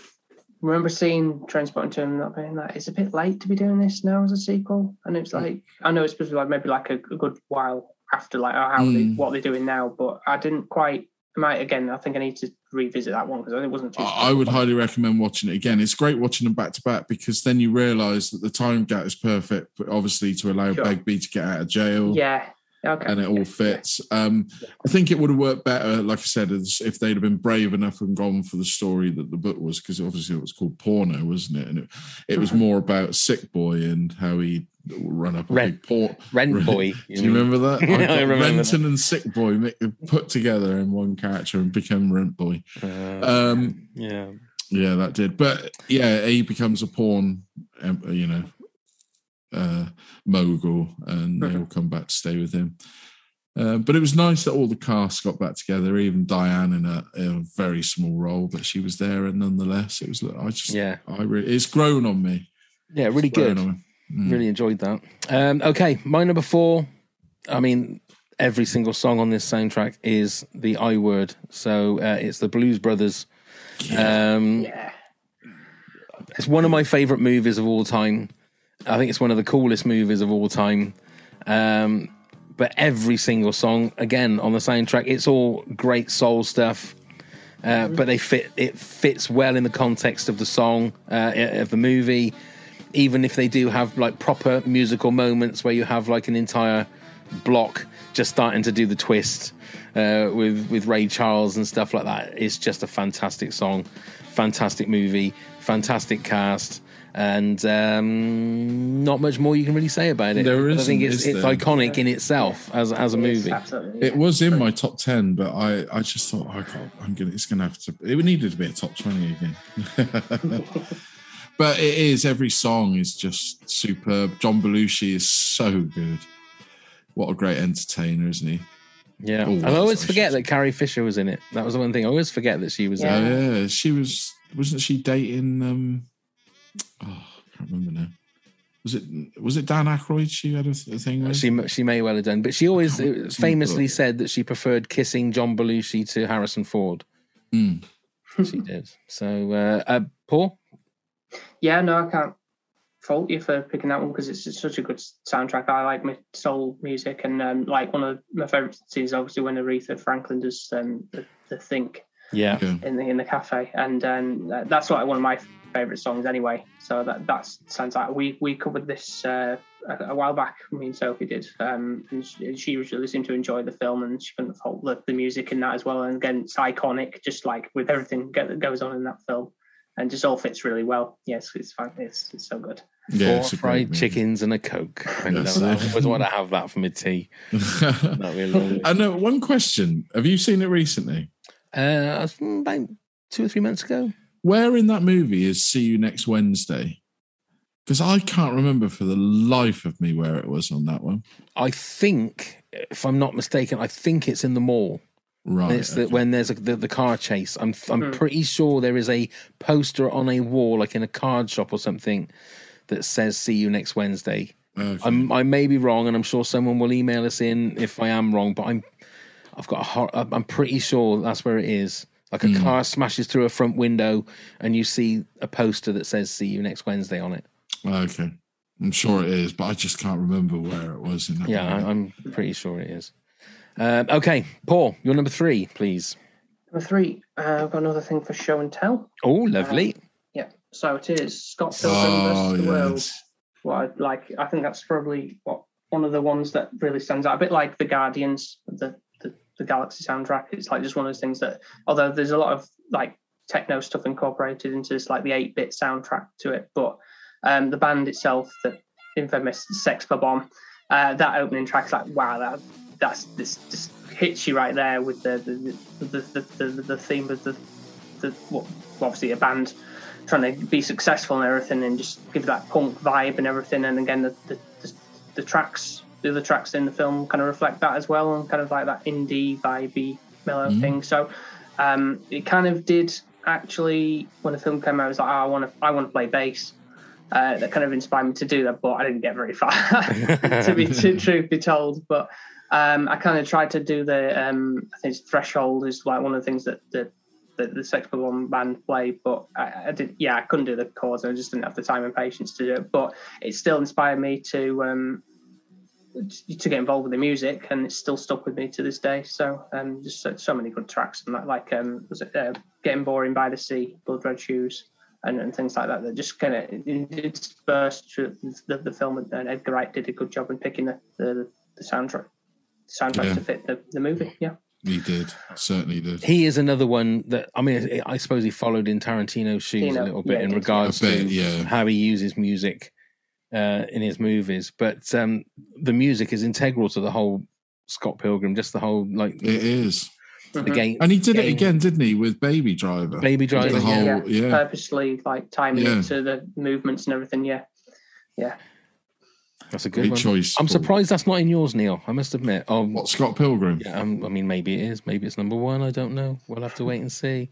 remember seeing Trainspotting 2 and not being like, it's a bit late to be doing this now as a sequel. And it's Mm. like, I know it's supposed to be like maybe like a, a good while after like oh, how they, Mm. what they're doing now, but I didn't quite. Might again. I think I need to revisit that one because it wasn't too. I I would highly recommend watching it again. It's great watching them back to back because then you realise that the time gap is perfect, but obviously to allow Sure. Begbie to get out of jail. Yeah. Okay. And it all Yeah, fits. Um, I think it would have worked better, like I said, as if they'd have been brave enough and gone for the story that the book was, because obviously it was called Porno, wasn't it? And it, it was more about Sick Boy and how he run up a Rent- port. Rent Boy. Do you remember that? I got remember Renton and Sick Boy put together in one character and became Rent Boy. Uh, Um, yeah. yeah, that did. But yeah, he becomes a porn, um, you know, uh, mogul, and they all come back to stay with him. Uh, but it was nice that all the cast got back together, even Diane in a, in a very small role, but she was there, and nonetheless, it was. I just, Yeah. I really, it's grown on me. Yeah, really good. On me. Mm. Really enjoyed that. Um, okay, my number four. I mean, every single song on this soundtrack is the I word. So uh, it's the Blues Brothers. Um, Yeah. It's one of my favorite movies of all time. I think it's one of the coolest movies of all time. Um, but every single song, again on the soundtrack, it's all great soul stuff. Uh, but they fit. It fits well in the context of the song uh, of the movie. Even if they do have like proper musical moments where you have like an entire block just starting to do the twist uh, with with Ray Charles and stuff like that. It's just a fantastic song, fantastic movie, fantastic cast, and um, not much more you can really say about it. There I think it's it's there? iconic in itself as as a movie. Absolutely. It was in my top ten, but I, I just thought I can't. I'm gonna. It's gonna have to. It needed to be a top twenty again. but it is. Every song is just superb. John Belushi is so good. What a great entertainer, isn't he? Yeah, and I always I forget that Carrie Fisher was in it. That was the one thing I always forget that she was Yeah. Oh in. it. yeah, she was. Wasn't she dating? um Oh, I can't remember now. Was it? Was it Dan Aykroyd? She had a, th- a thing with. She she may well have done, but she always famously said that she preferred kissing John Belushi to Harrison Ford. Mm. She did. So, uh, uh, Paul, Yeah, no, I can't fault you for picking that one because it's, it's such a good soundtrack. I like my soul music, and um, like one of my favorite scenes, obviously, when Aretha Franklin does um, the, the think yeah, Yeah. in the in the cafe, and um, that's like one of my favorite songs anyway. So that that's sounds like we we covered this uh, a, a while back. Me and Sophie did, um, and she, she really seemed to enjoy the film, and she couldn't fault the, the music in that as well. And again, it's iconic, just like with everything that goes on in that film. And just all fits really well. Yes, it's fine. It's it's so good. Yeah, Four it's a great fried movie. chickens and a coke. I know Yes. that. I always want to have that for my tea. Not really. I know one question. Have you seen it recently? Uh, about two or three months ago. Where in that movie is See You Next Wednesday? Because I can't remember for the life of me where it was on that one. I think, if I'm not mistaken, I think it's in the mall. Right. It's the, okay. when there's a, the, the car chase. I'm I'm Hmm. pretty sure there is a poster on a wall, like in a card shop or something, that says "See you next Wednesday." Okay. I'm, I may be wrong, and I'm sure someone will email us in if I am wrong. But I'm I've got a hor- I'm pretty sure that's where it is. Like a car smashes through a front window, and you see a poster that says "See you next Wednesday" on it. Okay. I'm sure it is, but I just can't remember where it was in that Yeah, movie. I, I'm pretty sure it is. Um, okay, Paul, you're number three, please. Number three, uh, I've got another thing for show and tell. Oh, lovely. Yeah, so it is Scott Pilgrim Oh, versus the World. yes. What I like, I think that's probably what one of the ones that really stands out. A bit like the Guardians, the the, the Galaxy soundtrack. It's like just one of those things that, although there's a lot of like techno stuff incorporated into this, like the eight bit soundtrack to it, but um, the band itself, the infamous Sex Bomb, uh, that opening track's like wow, that that's this just hits you right there with the the the the, the, the, the theme of the the well, obviously a band trying to be successful and everything and just give that punk vibe and everything. And again the the, the, the tracks the other tracks in the film kind of reflect that as well and kind of like that indie vibey mellow thing. So um, it kind of did actually when the film came out I was like oh, I want to I want to play bass. Uh, that kind of inspired me to do that but I didn't get very far to be to truth be told. But um, I kind of tried to do the um, I think threshold is like one of the things that that the, the Sex Bomb band play, but I, I did yeah I couldn't do the chords. I just didn't have the time and patience to do it. But it still inspired me to um, to get involved with the music, and it's still stuck with me to this day. So um, just so, so many good tracks and that like um, was it uh, Getting Boring by the Sea, Blood Red Shoes. And, and things like that that just kind of interspersed the, the film and Edgar Wright did a good job in picking the, the, the soundtrack soundtrack Yeah. to fit the, the movie yeah He did. Certainly did. He is another one that I mean, I suppose he followed in Tarantino's shoes Tino, a little bit yeah, in regards bit, to yeah. how he uses music uh, in his movies. But um, the music is integral to the whole Scott Pilgrim, just the whole like It is. the game. And he did it again, didn't he, with Baby Driver? Baby Driver, The whole, yeah, yeah. purposely like timing Yeah. it to the movements and everything. Yeah, yeah. That's a good choice. I'm surprised that's not in yours, Neil. I must admit. Oh, What, Scott Pilgrim? Yeah, um, I mean, maybe it is. Maybe it's number one. I don't know. We'll have to wait and see.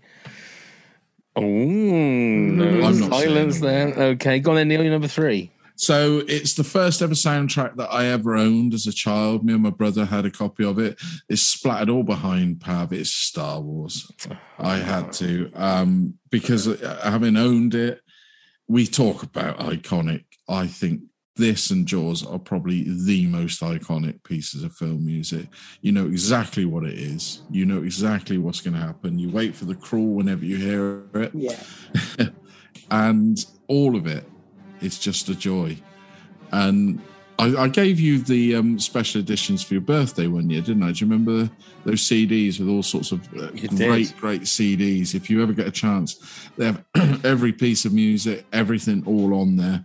Oh, no silence there. Okay, go on then, Neil. You're number three. So it's the first ever soundtrack that I ever owned as a child. Me and my brother had a copy of it. It's splattered all behind Pav. It's Star Wars. I had to um, because uh, having owned it, we talk about iconic. I think this and Jaws are probably the most iconic pieces of film music. You know exactly what it is. You know exactly what's going to happen. You wait for the crawl whenever you hear it Yeah. and all of it is just a joy. And I, I gave you the um, special editions for your birthday one year, didn't I? Do you remember those CDs with all sorts of uh, You did. great, great CDs? If you ever get a chance, they have every piece of music, everything all on there.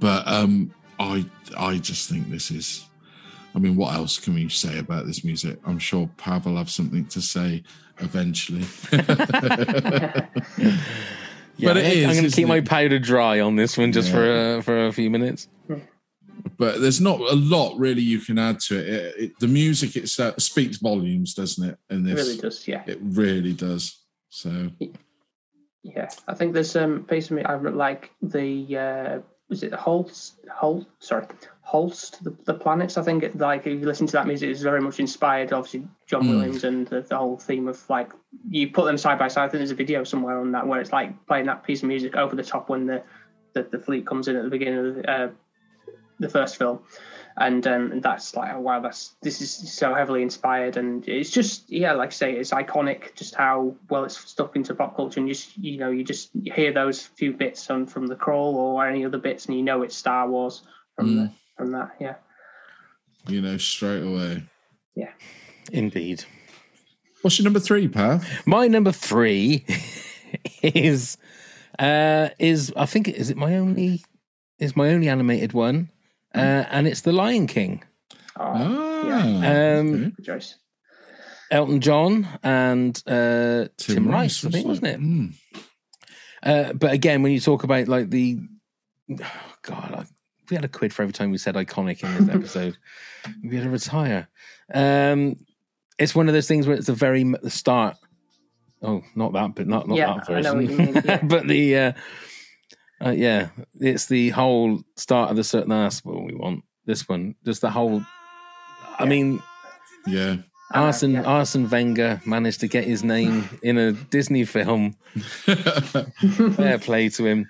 But um, I, I just think this is. I mean, what else can we say about this music? I'm sure Pav will have something to say eventually. Yeah, But it I'm going to isn't keep my powder dry on this one just for uh, for a few minutes. but there's not a lot really you can add to it. It- it- the music itself speaks volumes, doesn't it? In It this, really does. Yeah. It really does. So Yeah. I think there's um piece of me I re- like the uh was it the Holst sorry Holst the, the planets I think it, like if you listen to that music it's very much inspired obviously John Mm. Williams and the, the whole theme of like you put them side by side I think there's a video somewhere on that where it's like playing that piece of music over the top when the the, the fleet comes in at the beginning of the, uh, the first film and um, that's like oh wow that's this is so heavily inspired and it's just yeah like I say it's iconic just how well it's stuck into pop culture and you just you know you just hear those few bits on from the crawl or any other bits and you know it's Star Wars from the, from that yeah you know straight away. Yeah indeed. What's your number three, Pav? My number three is uh, is I think is it my only is my only animated one, uh, and it's The Lion King. Oh, Ah, Um, good choice. Elton John and uh, Tim, Rice, I think, wasn't it? Mm. Uh, but again, when you talk about like the oh God, I, we had a quid for every time we said iconic in this episode. we had to retire. Um, it's one of those things where it's the very the start. Oh, not that, but not not Yeah, that I know version. what you mean, yeah. but the uh, uh, yeah, it's the whole start of the certain ass. Well, we want this one, just the whole. I mean, Yeah. Arsene Arsene Wenger managed to get his name in a Disney film. Fair play to him.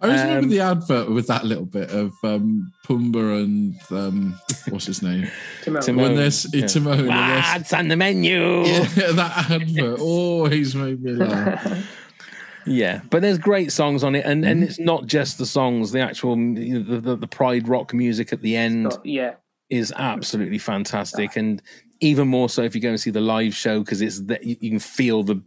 I always remember Um, the advert with that little bit of um, Pumbaa and um, what's his name? Timon. When there's Yeah. Timon. and there's- What's on the menu? Yeah, that advert always made me laugh. Yeah, but there's great songs on it, and, Mm-hmm. and it's not just the songs. The actual you know, the, the the Pride rock music at the end yeah, is absolutely fantastic, and even more so if you go and see the live show because it's that you, you can feel the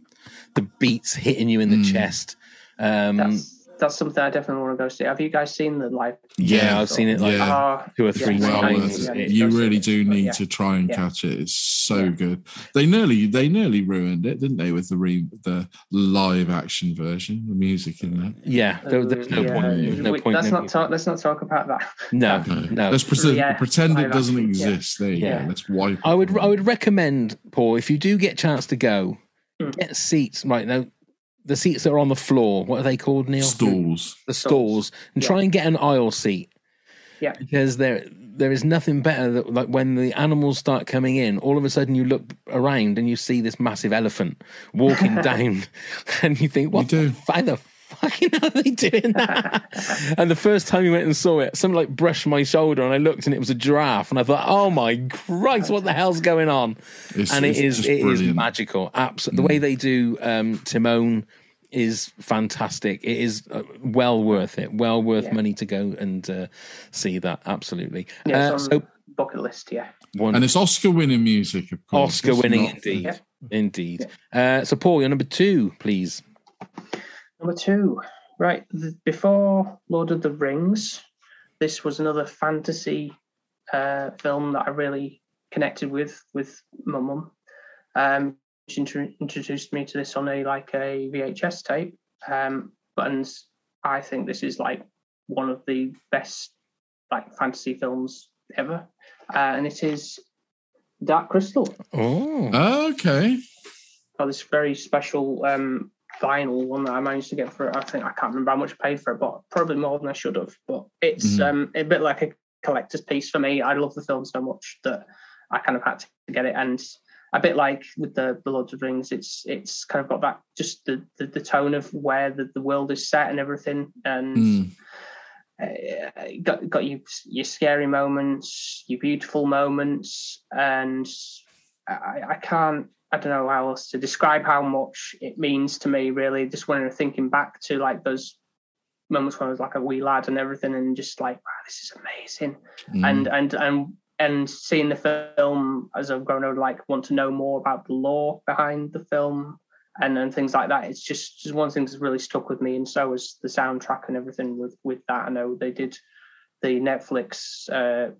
the beats hitting you in the Mm. chest. Um, that's that's something I definitely want to go see. Have you guys seen the live? yeah, I've seen it like Yeah. Ah, two or yeah, three well worth yeah, it. yeah, You really do need Yeah. to try and Yeah. catch it. It's so Yeah. good. They nearly they nearly ruined it, didn't they, with the re, the live action version, the music in there. Yeah, there, there's no Yeah, point. There's no we- point. let's not talk. Let's not talk about that. No, No. no. Let's pretend, Yeah, pretend it doesn't action, yeah. exist. There you Yeah. go. Let's wipe. I it would from I would recommend Paul if you do get a chance to go, Mm. get seats right now. The seats that are on the floor, what are they called, Neil? stalls. The stalls, and try and get an aisle seat Yeah, because there there is nothing better that like when the animals start coming in, all of a sudden you look around and you see this massive elephant walking down, and you think, what do. the, f- the fucking hell are they doing that? and the first time we went and saw it, something like brushed my shoulder, and I looked and it was a giraffe, and I thought, oh my Christ, what the hell's going on? It's, and it it's is just it is brilliant. Mm. magical. Absolutely, the way they do um, Timon is fantastic. It is uh, well worth it. Well worth Yeah. money to go and uh, see that. Absolutely. yeah. Uh, it's on so bucket list. Yeah. one and it's Oscar-winning music, of course. Oscar winning, not- indeed, Yeah. indeed. Uh, so Paul, you're number two, please. Number two, right th- before Lord of the Rings, this was another fantasy uh, film that I really connected with with my mum. Um, she intro- introduced me to this on a like a VHS tape, um, and I think this is like one of the best like fantasy films ever, uh, and it is Dark Crystal. Oh, Okay. got this very special um, vinyl one that I managed to get for it. I think I can't remember how much I paid for it, but probably more than I should have. But it's Mhm. um, a bit like a collector's piece for me. I love the film so much that I kind of had to get it. And a bit like with the, the Lord of the Rings, it's it's kind of got that just the the, the tone of where the, the world is set and everything. And Mm. uh, got got you your scary moments, your beautiful moments, and I, I can't I don't know how else to describe how much it means to me. Really, just when I'm thinking back to like those moments when I was like a wee lad and everything, and just like wow, this is amazing, Mm. and and and and seeing the film as I've grown older, like want to know more about the lore behind the film and and things like that. It's just just one thing that's really stuck with me, and so was the soundtrack and everything with with that. I know they did the Netflix uh,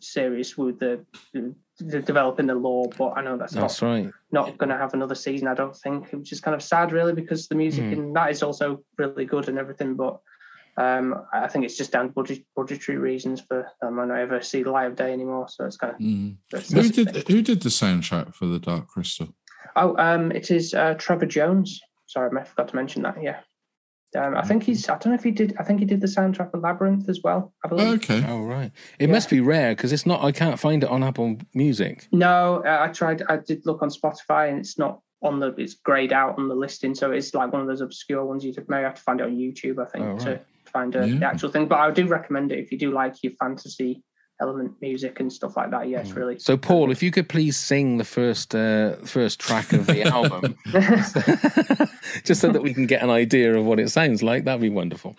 series with the, the developing the lore, but I know that's, that's not right. not going to have another season. I don't think, which is kind of sad, really, because the music Mm. in that is also really good and everything, but. Um, I think it's just down to budget, budgetary reasons for them. I don't ever see the light of day anymore, so it's kind of. Mm. Who did who did the soundtrack for the Dark Crystal? Oh, um, it is uh, Trevor Jones. Sorry, I forgot to mention that. Yeah, um, I think he's. I don't know if he did. I think he did the soundtrack for Labyrinth as well. I believe. Okay. Oh right. It must be rare because it's not. I can't find it on Apple Music. No, uh, I tried. I did look on Spotify, and it's not on the. It's grayed out on the listing, so it's like one of those obscure ones. You may have to find it on YouTube. I think Oh, to right. find uh, the actual thing. But I do recommend it if you do like your fantasy element music and stuff like that. Yeah, it's really. So Paul, if you could please sing the first uh, first track of the album, just so that we can get an idea of what it sounds like, that'd be wonderful.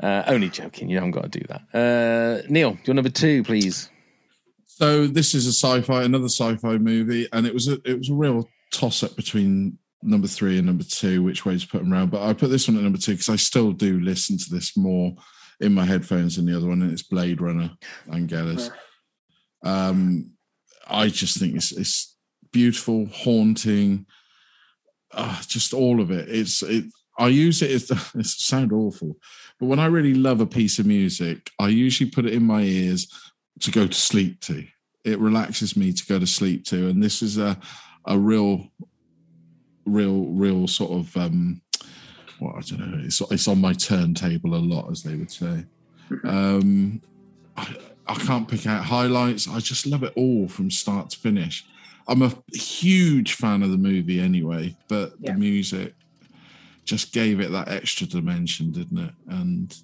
Uh, only joking. You haven't got to do that. Uh, Neil, your number two, please. So this is a sci-fi, another sci-fi movie, and it was a it was a real toss-up between number three and number two, which way to put them around. But I put this one at number two because I still do listen to this more in my headphones and the other one, and it's Blade Runner and Vangelis. Um, I just think it's it's beautiful, haunting, uh, just all of it. It's it. I use it as it sound awful, but when I really love a piece of music, I usually put it in my ears to go to sleep to. It relaxes me to go to sleep to, and this is a a real, real, real sort of um, well, I don't know. It's it's on my turntable a lot, as they would say. Um, I, I can't pick out highlights. I just love it all from start to finish. I'm a huge fan of the movie anyway, but Yeah. the music just gave it that extra dimension, didn't it? And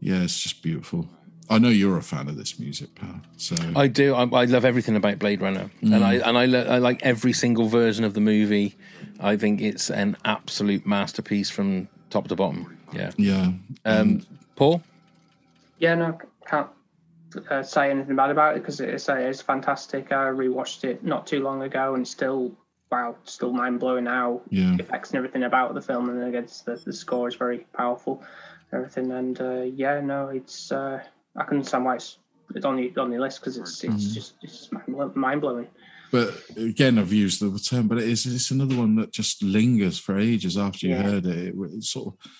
yeah, it's just beautiful. I know you're a fan of this music, pal. So I do. I, I love everything about Blade Runner, and Mm. I and I, lo- I like every single version of the movie. I think it's an absolute masterpiece from top to bottom. Yeah. yeah, Um, Paul. Yeah, no, can't uh, say anything bad about it because it's, uh, it's fantastic. I rewatched it not too long ago and still, wow, still mind blowing now. Yeah. Effects and everything about the film, and again, it's the, the score is very powerful, and everything. And uh, yeah, no, it's uh, I can understand why it's it's on the on the list because it's it's Mhm. just it's mind blowing. But again, I've used the term, but it is it's another one that just lingers for ages after you Yeah. heard it. it. It sort of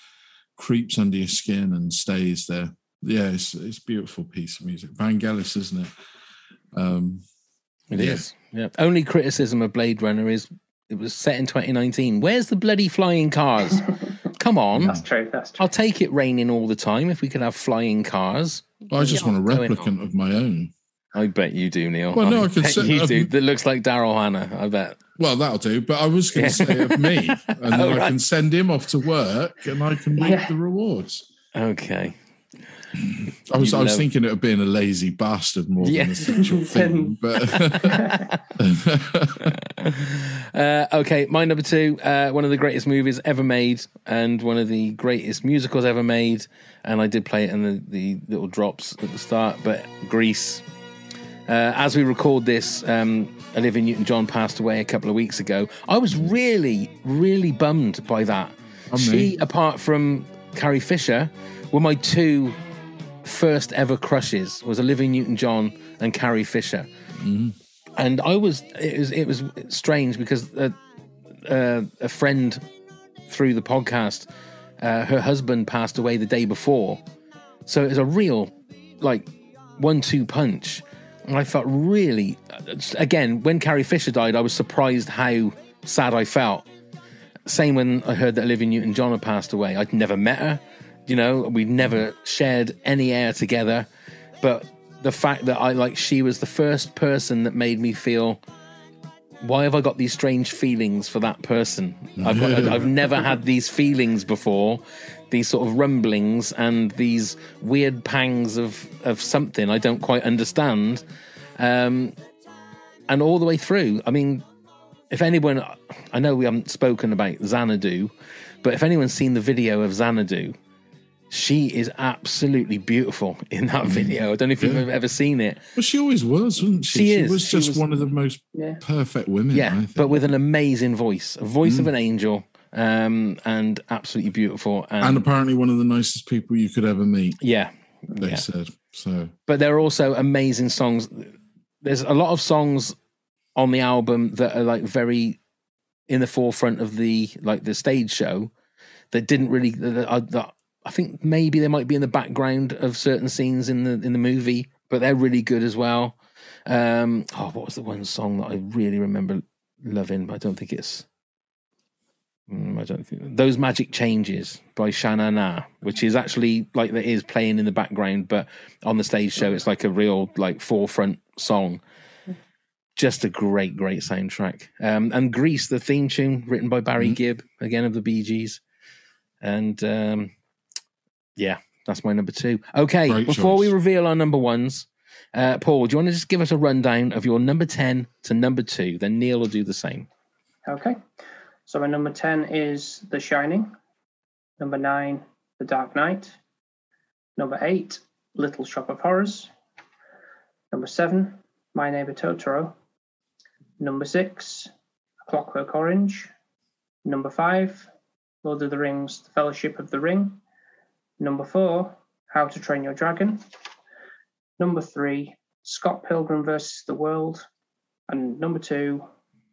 creeps under your skin and stays there. Yeah, it's it's a beautiful piece of music. Vangelis, isn't it? Um, It yeah. is. Yeah. Only criticism of Blade Runner is it was set in 2019. Where's the bloody flying cars? Come on. That's true. That's true. I'll take it raining all the time if we could have flying cars. I just want a replicant of my own. I bet you do, Neil. Well, no, I can bet say- you do. um, That looks like Daryl Hannah. I bet. Well, that'll do. But I was going to say of me, and then Oh, I can send him off to work, and I can reap Yeah. the rewards. Okay. I was You I was know- thinking it of being a lazy bastard more Yeah. than a sexual thing, but Uh, okay, my number two, uh, one of the greatest movies ever made, and one of the greatest musicals ever made. And I did play it in the, the little drops at the start, but Grease. Uh, as we record this, um, Olivia Newton John passed away a couple of weeks ago. I was really, really bummed by that. I'm she, apart from Carrie Fisher, were my two first ever crushes. Was Olivia Newton John and Carrie Fisher and I was it was it was strange because uh, uh, a friend through the podcast, uh, her husband passed away the day before, so it was a real like one-two punch, and I felt really again when Carrie Fisher died, I was surprised how sad I felt. Same when I heard that Olivia Newton-John had passed away. I'd never met her, you know, we'd never shared any air together, but the fact that I like she was the first person that made me feel why have I got these strange feelings for that person? I've, I've never had these feelings before, these sort of rumblings and these weird pangs of, of something I don't quite understand. Um, and all the way through, I mean, if anyone, I know we haven't spoken about Xanadu, but if anyone's seen the video of Xanadu, she is absolutely beautiful in that video. I don't know if you've Yeah. ever seen it. well, she always was, wasn't she? She is. was She just was- one of the most Yeah. perfect women. I Yeah, think. but with an amazing voice, a voice of an angel, um, and absolutely beautiful. And, and apparently one of the nicest people you could ever meet. yeah, They yeah. said so. but there are also amazing songs. There's a lot of songs on the album that are like very in the forefront of the like the stage show that didn't really. That, that, that I think maybe they might be in the background of certain scenes in the in the movie, but they're really good as well. Um, oh, what was the one song that I really remember loving? But I don't think it's. Mm, I don't think those magic changes by Shana Na, which is actually like that is playing in the background, but on the stage show it's like a real like forefront song. Just a great, great soundtrack. Um, and Grease, the theme tune written by Barry Gibb, again of the Bee Gees. And um, yeah, that's my number two. Okay, Great before we reveal our number ones, uh, Paul, do you want to just give us a rundown of your number 10 to number two? Then Neil will do the same. Okay. So my number 10 is The Shining. Number 9, The Dark Knight. Number 8, Little Shop of Horrors. Number 7, My Neighbor Totoro. Number 6, A Clockwork Orange. Number five, Lord of the Rings: The Fellowship of the Ring. Number four, How to Train Your Dragon. Number three, Scott Pilgrim versus the World. And number two,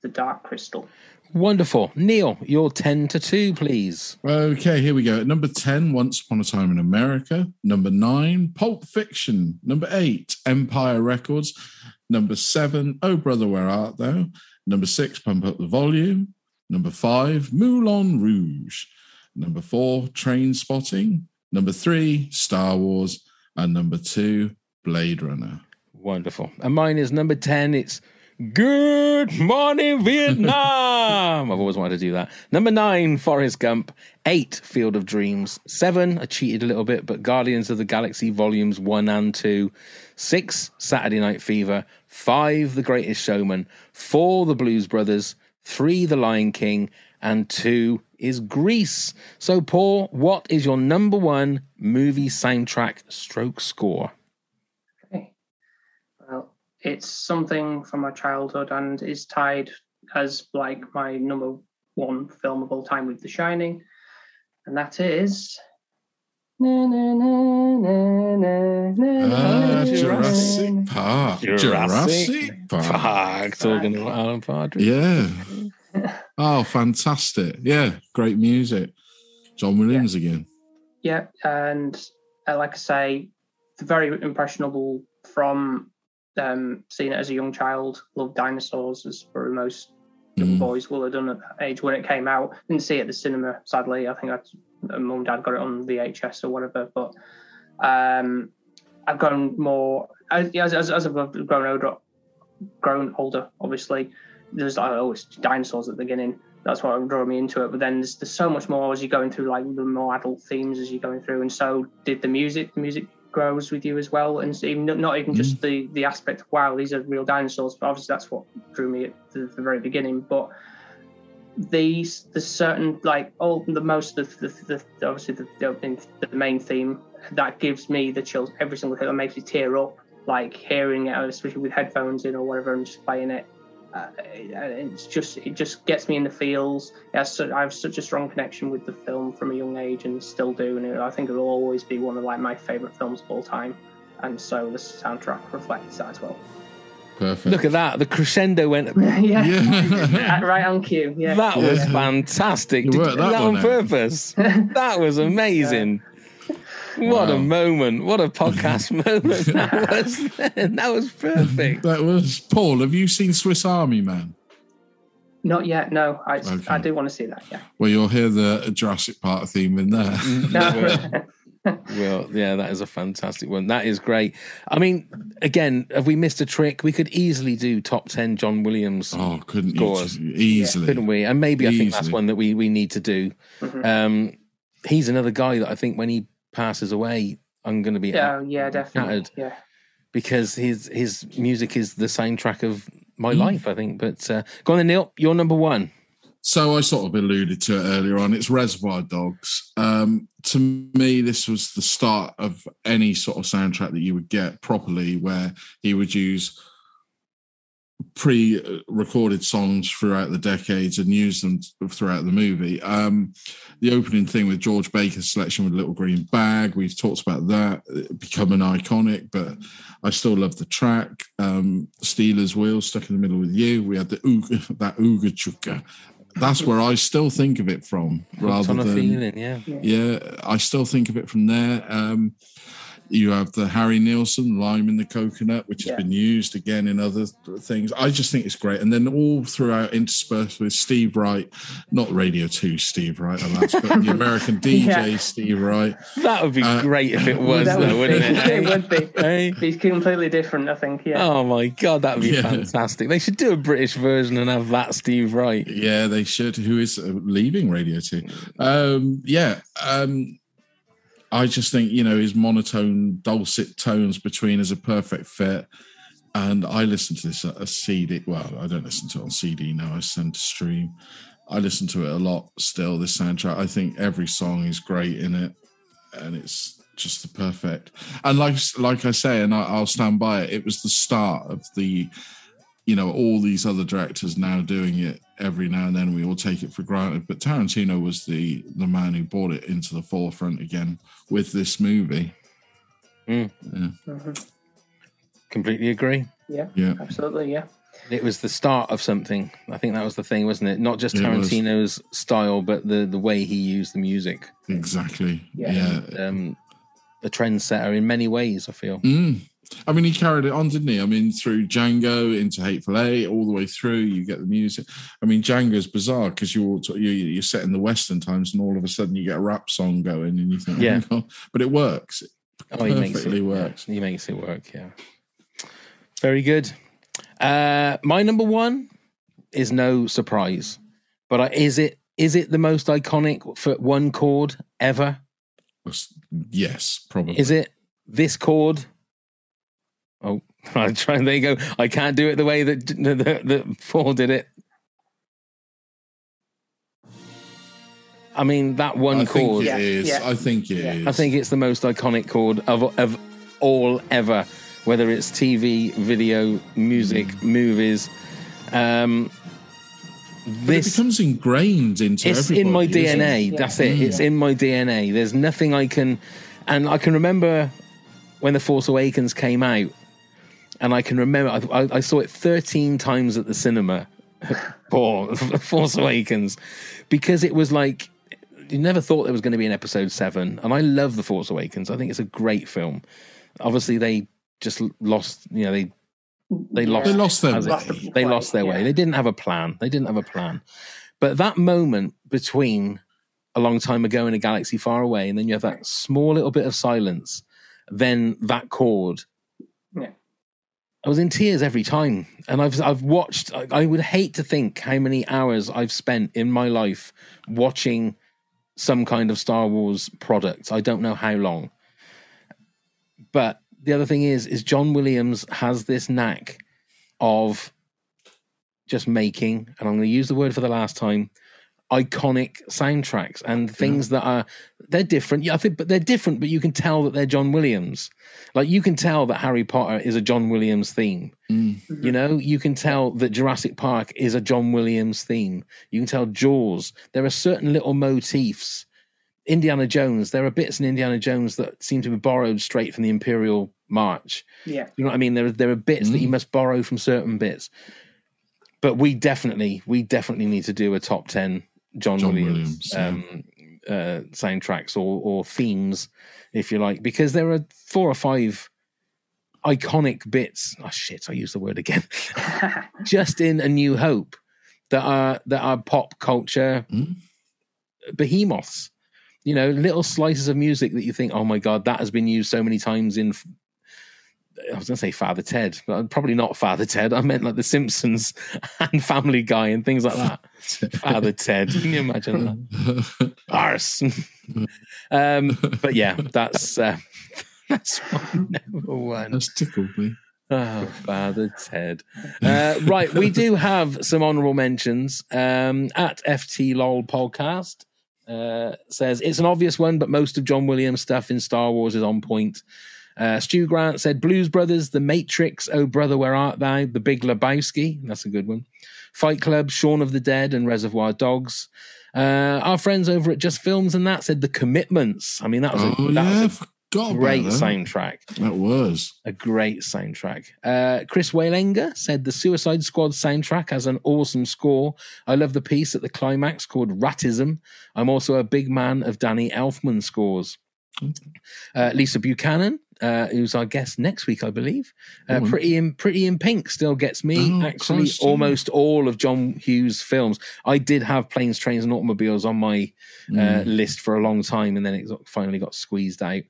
The Dark Crystal. Wonderful. Neil, your 10 to 2, please. Okay, here we go. At number 10, Once Upon a Time in America. Number 9, Pulp Fiction. Number 8, Empire Records. Number 7, Oh Brother, Where Art Thou? Number 6, Pump Up the Volume. Number 5, Moulin Rouge. Number 4, Trainspotting. Number 3, Star Wars. And number 2, Blade Runner. Wonderful. And mine is number 10. It's Good Morning Vietnam. I've always wanted to do that. Number nine, Forrest Gump. Eight, Field of Dreams. Seven, I cheated a little bit, but Guardians of the Galaxy Volumes One and Two. Six, Saturday Night Fever. Five, The Greatest Showman. Four, The Blues Brothers. Three, The Lion King. And two is Grease. So, Paul, what is your number one movie soundtrack stroke score? Well, it's something from my childhood and is tied as like my number one film of all time with The Shining, and that is. Na, na, na, Ah, Jurassic. Park. Jurassic Park. Park. Talking about Alan Partridge. Yeah. Oh, fantastic. Yeah, great music. John Williams again. Yeah, and uh, like I say, very impressionable from um, seeing it as a young child. Loved dinosaurs, as for most Mm. boys will have done at that age when it came out. Didn't see it at the cinema, sadly. I think I, mum and dad got it on VHS or whatever. But um, I've grown more as as, as I've grown older. Grown older, obviously. There's like always dinosaurs at the beginning. That's what drew me into it. But then there's, there's so much more as you're going through, like the more adult themes as you're going through, and so did the music. The music grows with you as well, and so even not even just mm. the the aspect of wow, these are real dinosaurs. But obviously that's what drew me at the, the very beginning. But these the certain like all the most of the, the, the obviously the, the the main theme that gives me the chills every single time. That makes me tear up, like hearing it, especially with headphones in or whatever, and just playing it. Uh, it's just it just gets me in the feels. It has so, I have such a strong connection with the film from a young age, and still do. And I think it will always be one of like my favorite films of all time. And so the soundtrack reflects that as well. Perfect. Look at that. The crescendo went. yeah, right on cue. Yeah, That was Yeah. fantastic. You Did you worked do that that on out. purpose? That was amazing. What a moment. What a podcast moment that was. then. That was perfect. That was Paul. Have you seen Swiss Army Man? Not yet. No, I Okay. I do want to see that. Yeah. Well, you'll hear the Jurassic Park theme in there. Mm. Well, yeah, that is a fantastic one. That is great. I mean, again, have we missed a trick? We could easily do top 10 John Williams oh, couldn't scores, just- Easily. couldn't we? And maybe I think that's one that we, we need to do. Mm-hmm. Um, he's another guy that I think when he passes away, I'm going to be Yeah, yeah, definitely. shattered Yeah. because his his music is the soundtrack of my Mm. life, I think. But uh, go on then, Neil. You're number one. So I sort of alluded to it earlier on. It's Reservoir Dogs. Um, to me, this was the start of any sort of soundtrack that you would get properly, where he would use pre-recorded songs throughout the decades and use them throughout the movie. Um, the opening thing with George Baker's selection with Little Green Bag, we've talked about that it becoming iconic, but I still love the track. Um, Stealers Wheel stuck in the middle with you. We had the Ooga, that Ooga Chuka. That's where I still think of it from, rather on a than feeling, yeah. yeah, I still think of it from there. Um, you have the Harry Nilsson lime in the coconut, which has Yeah. been used again in other things. I just think it's great. And then all throughout, interspersed with Steve Wright, not Radio 2 Steve Wright, alas, but the American DJ Yeah. Steve Wright. That would be Uh, great if it was, That though, would wouldn't it? it would be. Hey? He's completely different, I think. Yeah. Oh my god, that would be Yeah. fantastic. They should do a British version and have that Steve Wright. Yeah, they should. Who is uh, leaving Radio 2? Um, yeah. Um, I just think, you know, his monotone, dulcet tones between is a perfect fit. And I listen to this a CD. Well, I don't listen to it on CD now. I send to stream. I listen to it a lot still, this soundtrack. I think every song is great in it. And it's just the perfect. And like like I say, and I, I'll stand by it, it was the start of the you know, all these other directors now doing it every now and then. We all take it for granted. But Tarantino was the the man who brought it into the forefront again with this movie. Mm. Yeah. Completely agree. Yeah, Yeah. absolutely. Yeah. It was the start of something. I think that was the thing, wasn't it? Not just Tarantino's style, but the the way he used the music. Exactly. Yeah. Yeah. Um, a trendsetter in many ways. I feel. Mm. I mean, he carried it on, didn't he? I mean, through Django into Hateful Eight, all the way through, you get the music. I mean, Django's bizarre because you're you you're set in the Western times, and all of a sudden you get a rap song going, and you think, Yeah. oh, but it works. It Oh, he makes it perfectly yeah, works. he makes it work. Yeah. Very good. Uh, my number one is no surprise, but I, is it is it the most iconic for one chord ever? Yes, probably. Is it this chord? Oh, I'm trying. There you go. I can't do it the way that that, that Paul did it. I mean, that one I think chord. it is. I think it is. I think it's the most iconic chord of of all ever, whether it's TV, video, music, Mm. movies. Um, But this it becomes ingrained into it's in my DNA. it? That's it. Mm. It's in my DNA. There's nothing I can, and I can remember when the Force Awakens came out, and I can remember I, I, I saw it 13 times at the cinema. Paul, Force Awakens, because it was like you never thought there was going to be an episode seven, and I love the Force Awakens. I think it's a great film. Obviously, they just lost. You know, they they lost. They lost their as it- way. They lost their way. They didn't have a plan. They didn't have a plan. But that moment between a long time ago in a galaxy far away, and then you have that small little bit of silence, then that chord. I was in tears every time, and I've I've watched. I, I would hate to think how many hours I've spent in my life watching some kind of Star Wars product. I don't know how long, but the other thing is, is John Williams has this knack of just making, and I'm going to use the word for the last time, iconic soundtracks and things that are they're different. Yeah, I think, but they're different. But you can tell that they're John Williams. Like you can tell that Harry Potter is a John Williams theme. Mm. You know, you can tell that Jurassic Park is a John Williams theme. You can tell Jaws. There are certain little motifs. Indiana Jones. There are bits in Indiana Jones that seem to be borrowed straight from the Imperial March. Yeah. You know what I mean? There are there are bits that you mm. must borrow from certain bits. But we definitely we definitely need to do a top ten John, John Williams, Williams, yeah. um, uh, soundtracks or or themes, if you like, because there are four or five iconic bits. Oh shit! I use the word again. Just in A New Hope, that are that are pop culture behemoths. You know, little slices of music that you think, oh my god, that has been used so many times in. I was going to say Father Ted, but probably not Father Ted. I meant like The Simpsons and Family Guy and things like that. Father Ted. Can you imagine that? Arse. um, but yeah, that's uh, that's number one. That's tickled me. Oh, Father Ted. Uh, right, we do have some honourable mentions. Um, at FT LOL podcast uh, says it's an obvious one, but most of John Williams' stuff in Star Wars is on point. Uh, Stu Grant said Blues Brothers, The Matrix, Oh Brother, Where Art Thou? The Big Lebowski. That's a good one. Fight Club, Shaun of the Dead, and Reservoir Dogs. Uh, our friends over at Just Films and that said The Commitments. I mean, that was a, Oh, that yeah, was a great soundtrack. That was. A great soundtrack. Uh, Chris Waylenger said the Suicide Squad soundtrack has an awesome score. I love the piece at the climax called Ratism. I'm also a big man of Danny Elfman scores. Uh, Lisa Buchanan, uh, who's our guest next week, I believe. Uh, Oh. Pretty in Pretty in Pink still gets me. Oh, Actually, Christ, yeah. almost all of John Hughes' films. I did have Planes, Trains, and Automobiles on my uh, Mm. list for a long time, and then it finally got squeezed out.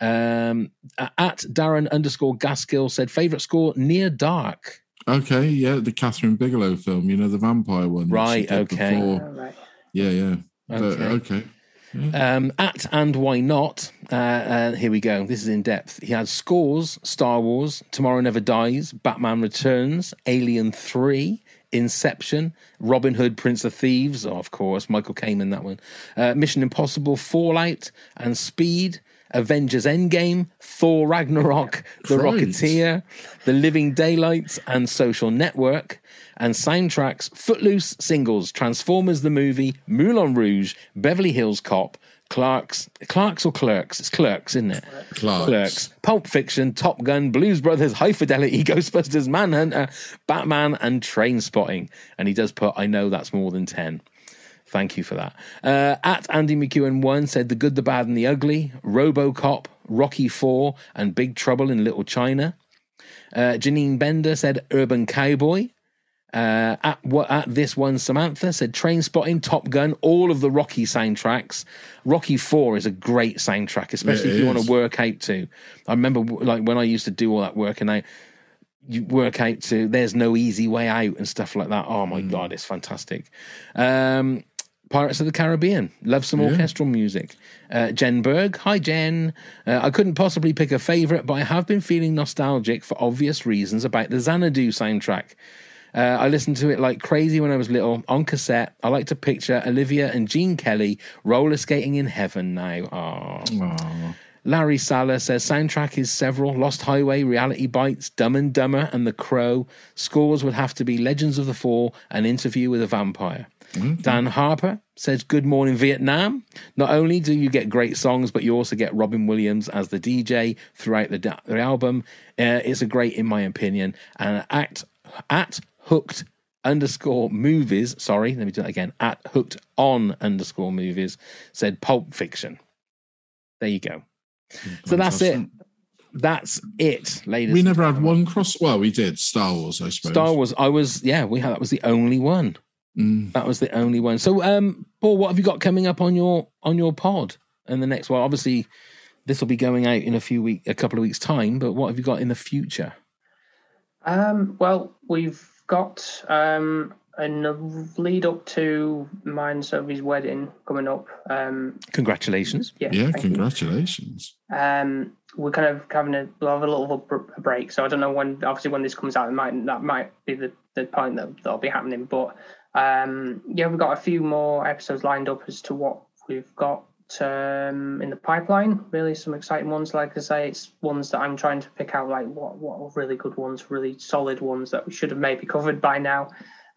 Um, at Darren underscore Gaskill said favorite score Near Dark. Okay, yeah, the Kathryn Bigelow film, you know, the vampire one. Right, did okay. before. Yeah, yeah. But, Okay. Okay. Um, at and why not? Uh, uh, here we go. This is in depth. He has scores: Star Wars, Tomorrow Never Dies, Batman Returns, Alien Three, Inception, Robin Hood, Prince of Thieves, of course, Michael Caine in that one. Uh, Mission Impossible, Fallout, and Speed. Avengers Endgame, Thor Ragnarok, The. Rocketeer, The Living Daylights, and Social Network. And soundtracks Footloose, Singles, Transformers the Movie, Moulin Rouge, Beverly Hills Cop, Clarks, Clarks or Clerks? It's Clerks, isn't it? Clarks. Pulp Fiction, Top Gun, Blues Brothers, High Fidelity, Ghostbusters, Manhunter, Batman, and Trainspotting. And he does put, I know that's more than 10. Thank you for that. Uh, at Andy McEwen1 said The Good, the Bad, and the Ugly, Robocop, Rocky 4, and Big Trouble in Little China. Uh, Janine Bender said Urban Cowboy. Uh, at what at this one, Samantha said Trainspotting, Top Gun, all of the Rocky soundtracks. Rocky Four is a great soundtrack, especially It if you want is. to work out to. I remember like when I used to do all that work and I you work out to there's no easy way out and stuff like that. Oh my Mm. god, it's fantastic. Um, Pirates of the Caribbean, love some Yeah. orchestral music. Uh, Jen Berg, hi Jen. Uh, I couldn't possibly pick a favorite, but I have been feeling nostalgic for obvious reasons about the Xanadu soundtrack. Uh, I listened to it like crazy when I was little on cassette. I like to picture Olivia and Gene Kelly roller skating in heaven now. Aww. Larry Sala says soundtrack is several Lost Highway, Reality Bites, Dumb and Dumber, and The Crow. Scores would have to be Legends of the Fall, An Interview with a Vampire. Dan Harper says Good Morning Vietnam. Not only do you get great songs, but you also get Robin Williams as the DJ throughout the, da- the album. Uh, it's a great, in my opinion. And at at hooked underscore movies. Sorry, let me do that again. At hooked on underscore movies said Pulp Fiction. There you go. So that's it. That's it, ladies. We never had one cross. Well, we did Star Wars, I suppose. Star Wars. I was yeah. We had that was the only one. Mm. That was the only one. So, um, Paul, what have you got coming up on your on your pod and the next one? Obviously, this will be going out in a few week, a couple of weeks time. But what have you got in the future? Um, well, we've got um, a lead up to mine and Sophie's wedding coming up. Um, Congratulations. yeah, Yeah, thank you. congratulations. Um, we're kind of having a we'll have a little a break, so I don't know when. Obviously, when this comes out, it might that might be the, the point that that'll be happening. But um, yeah, we've got a few more episodes lined up as to what we've got um, in the pipeline. Really, some exciting ones. Like I say, it's ones that I'm trying to pick out. Like what what are really good ones, really solid ones that we should have maybe covered by now.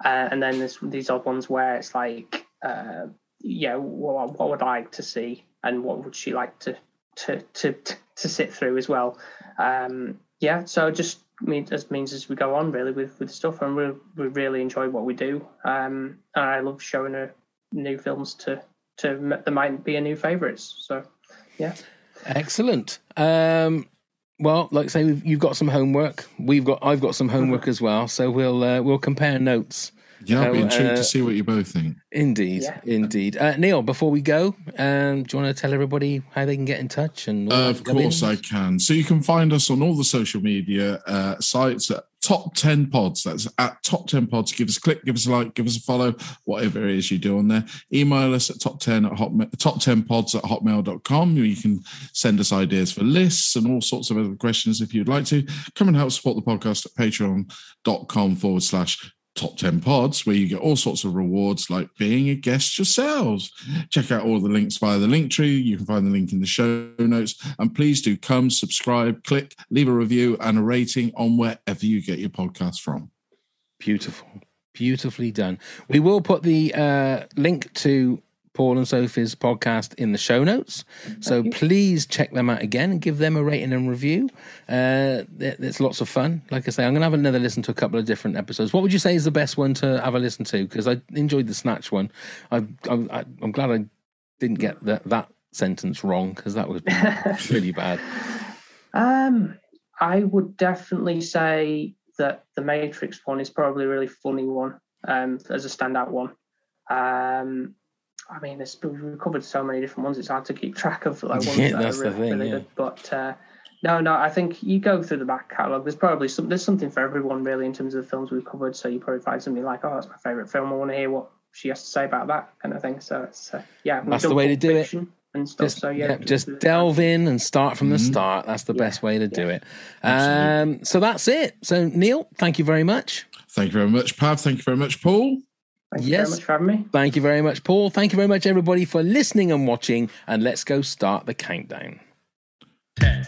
Uh, and then there's these odd ones where it's like, uh, yeah, what, what would I like to see, and what would she like to to to to sit through as well. Um, yeah, so just mean as means as we go on really with with stuff, and we we really enjoy what we do. Um, and I love showing her new films to to there might be a new favourites. So yeah, Excellent. Um, well, like I say, you've got some homework. We've got, I've got some homework as well. So we'll uh, we'll compare notes. Yeah, I'll be intrigued uh, to see what you both think. Indeed, Yeah. indeed. Uh, Neil, before we go, um, do you want to tell everybody how they can get in touch? And all Uh, of course, I can. So you can find us on all the social media uh, sites at Top 10 Pods. That's at Top 10 Pods. Give us a click, give us a like, give us a follow, whatever it is you do on there. Email us at top 10 at hotmail, top 10 pods at hotmail.com. You can send us ideas for lists and all sorts of other questions if you'd like to. Come and help support the podcast at patreon.com forward slash top 10 pods where you get all sorts of rewards like being a guest yourselves check out all the links via the link tree you can find the link in the show notes and please do come subscribe click leave a review and a rating on wherever you get your podcast from Beautiful. Beautifully done. We will put the uh, link to Paul and Sophie's podcast in the show notes. So please check them out again and give them a rating and review. Uh, it's lots of fun. Like I say, I'm going to have another listen to a couple of different episodes. What would you say is the best one to have a listen to? Because I enjoyed the Snatch one. I, I, I'm glad I didn't get that, that sentence wrong because that was really bad. um, I would definitely say that the Matrix one is probably a really funny one um, as a standout one. Um, I mean, there's, we've covered so many different ones; it's hard to keep track of like ones Yeah, that that's are the really, thing, really yeah. good. But uh, no, no, I think you go through the back catalogue. There's probably some, there's something for everyone really in terms of the films we've covered. So you probably find something like, oh, that's my favourite film. I want to hear what she has to say about that kind of thing. So it's uh, yeah, we've That's the way to do it. And stuff. Just, so yeah, yeah, just delve in and start from the Mm-hmm. start. That's the best way to do it. Um, so that's it. So Neil, thank you very much. thank you very much pav thank you very much paul Thank you yes. very much for having me. Thank you very much, Paul. Thank you very much, everybody, for listening and watching. And let's go start the countdown. 10.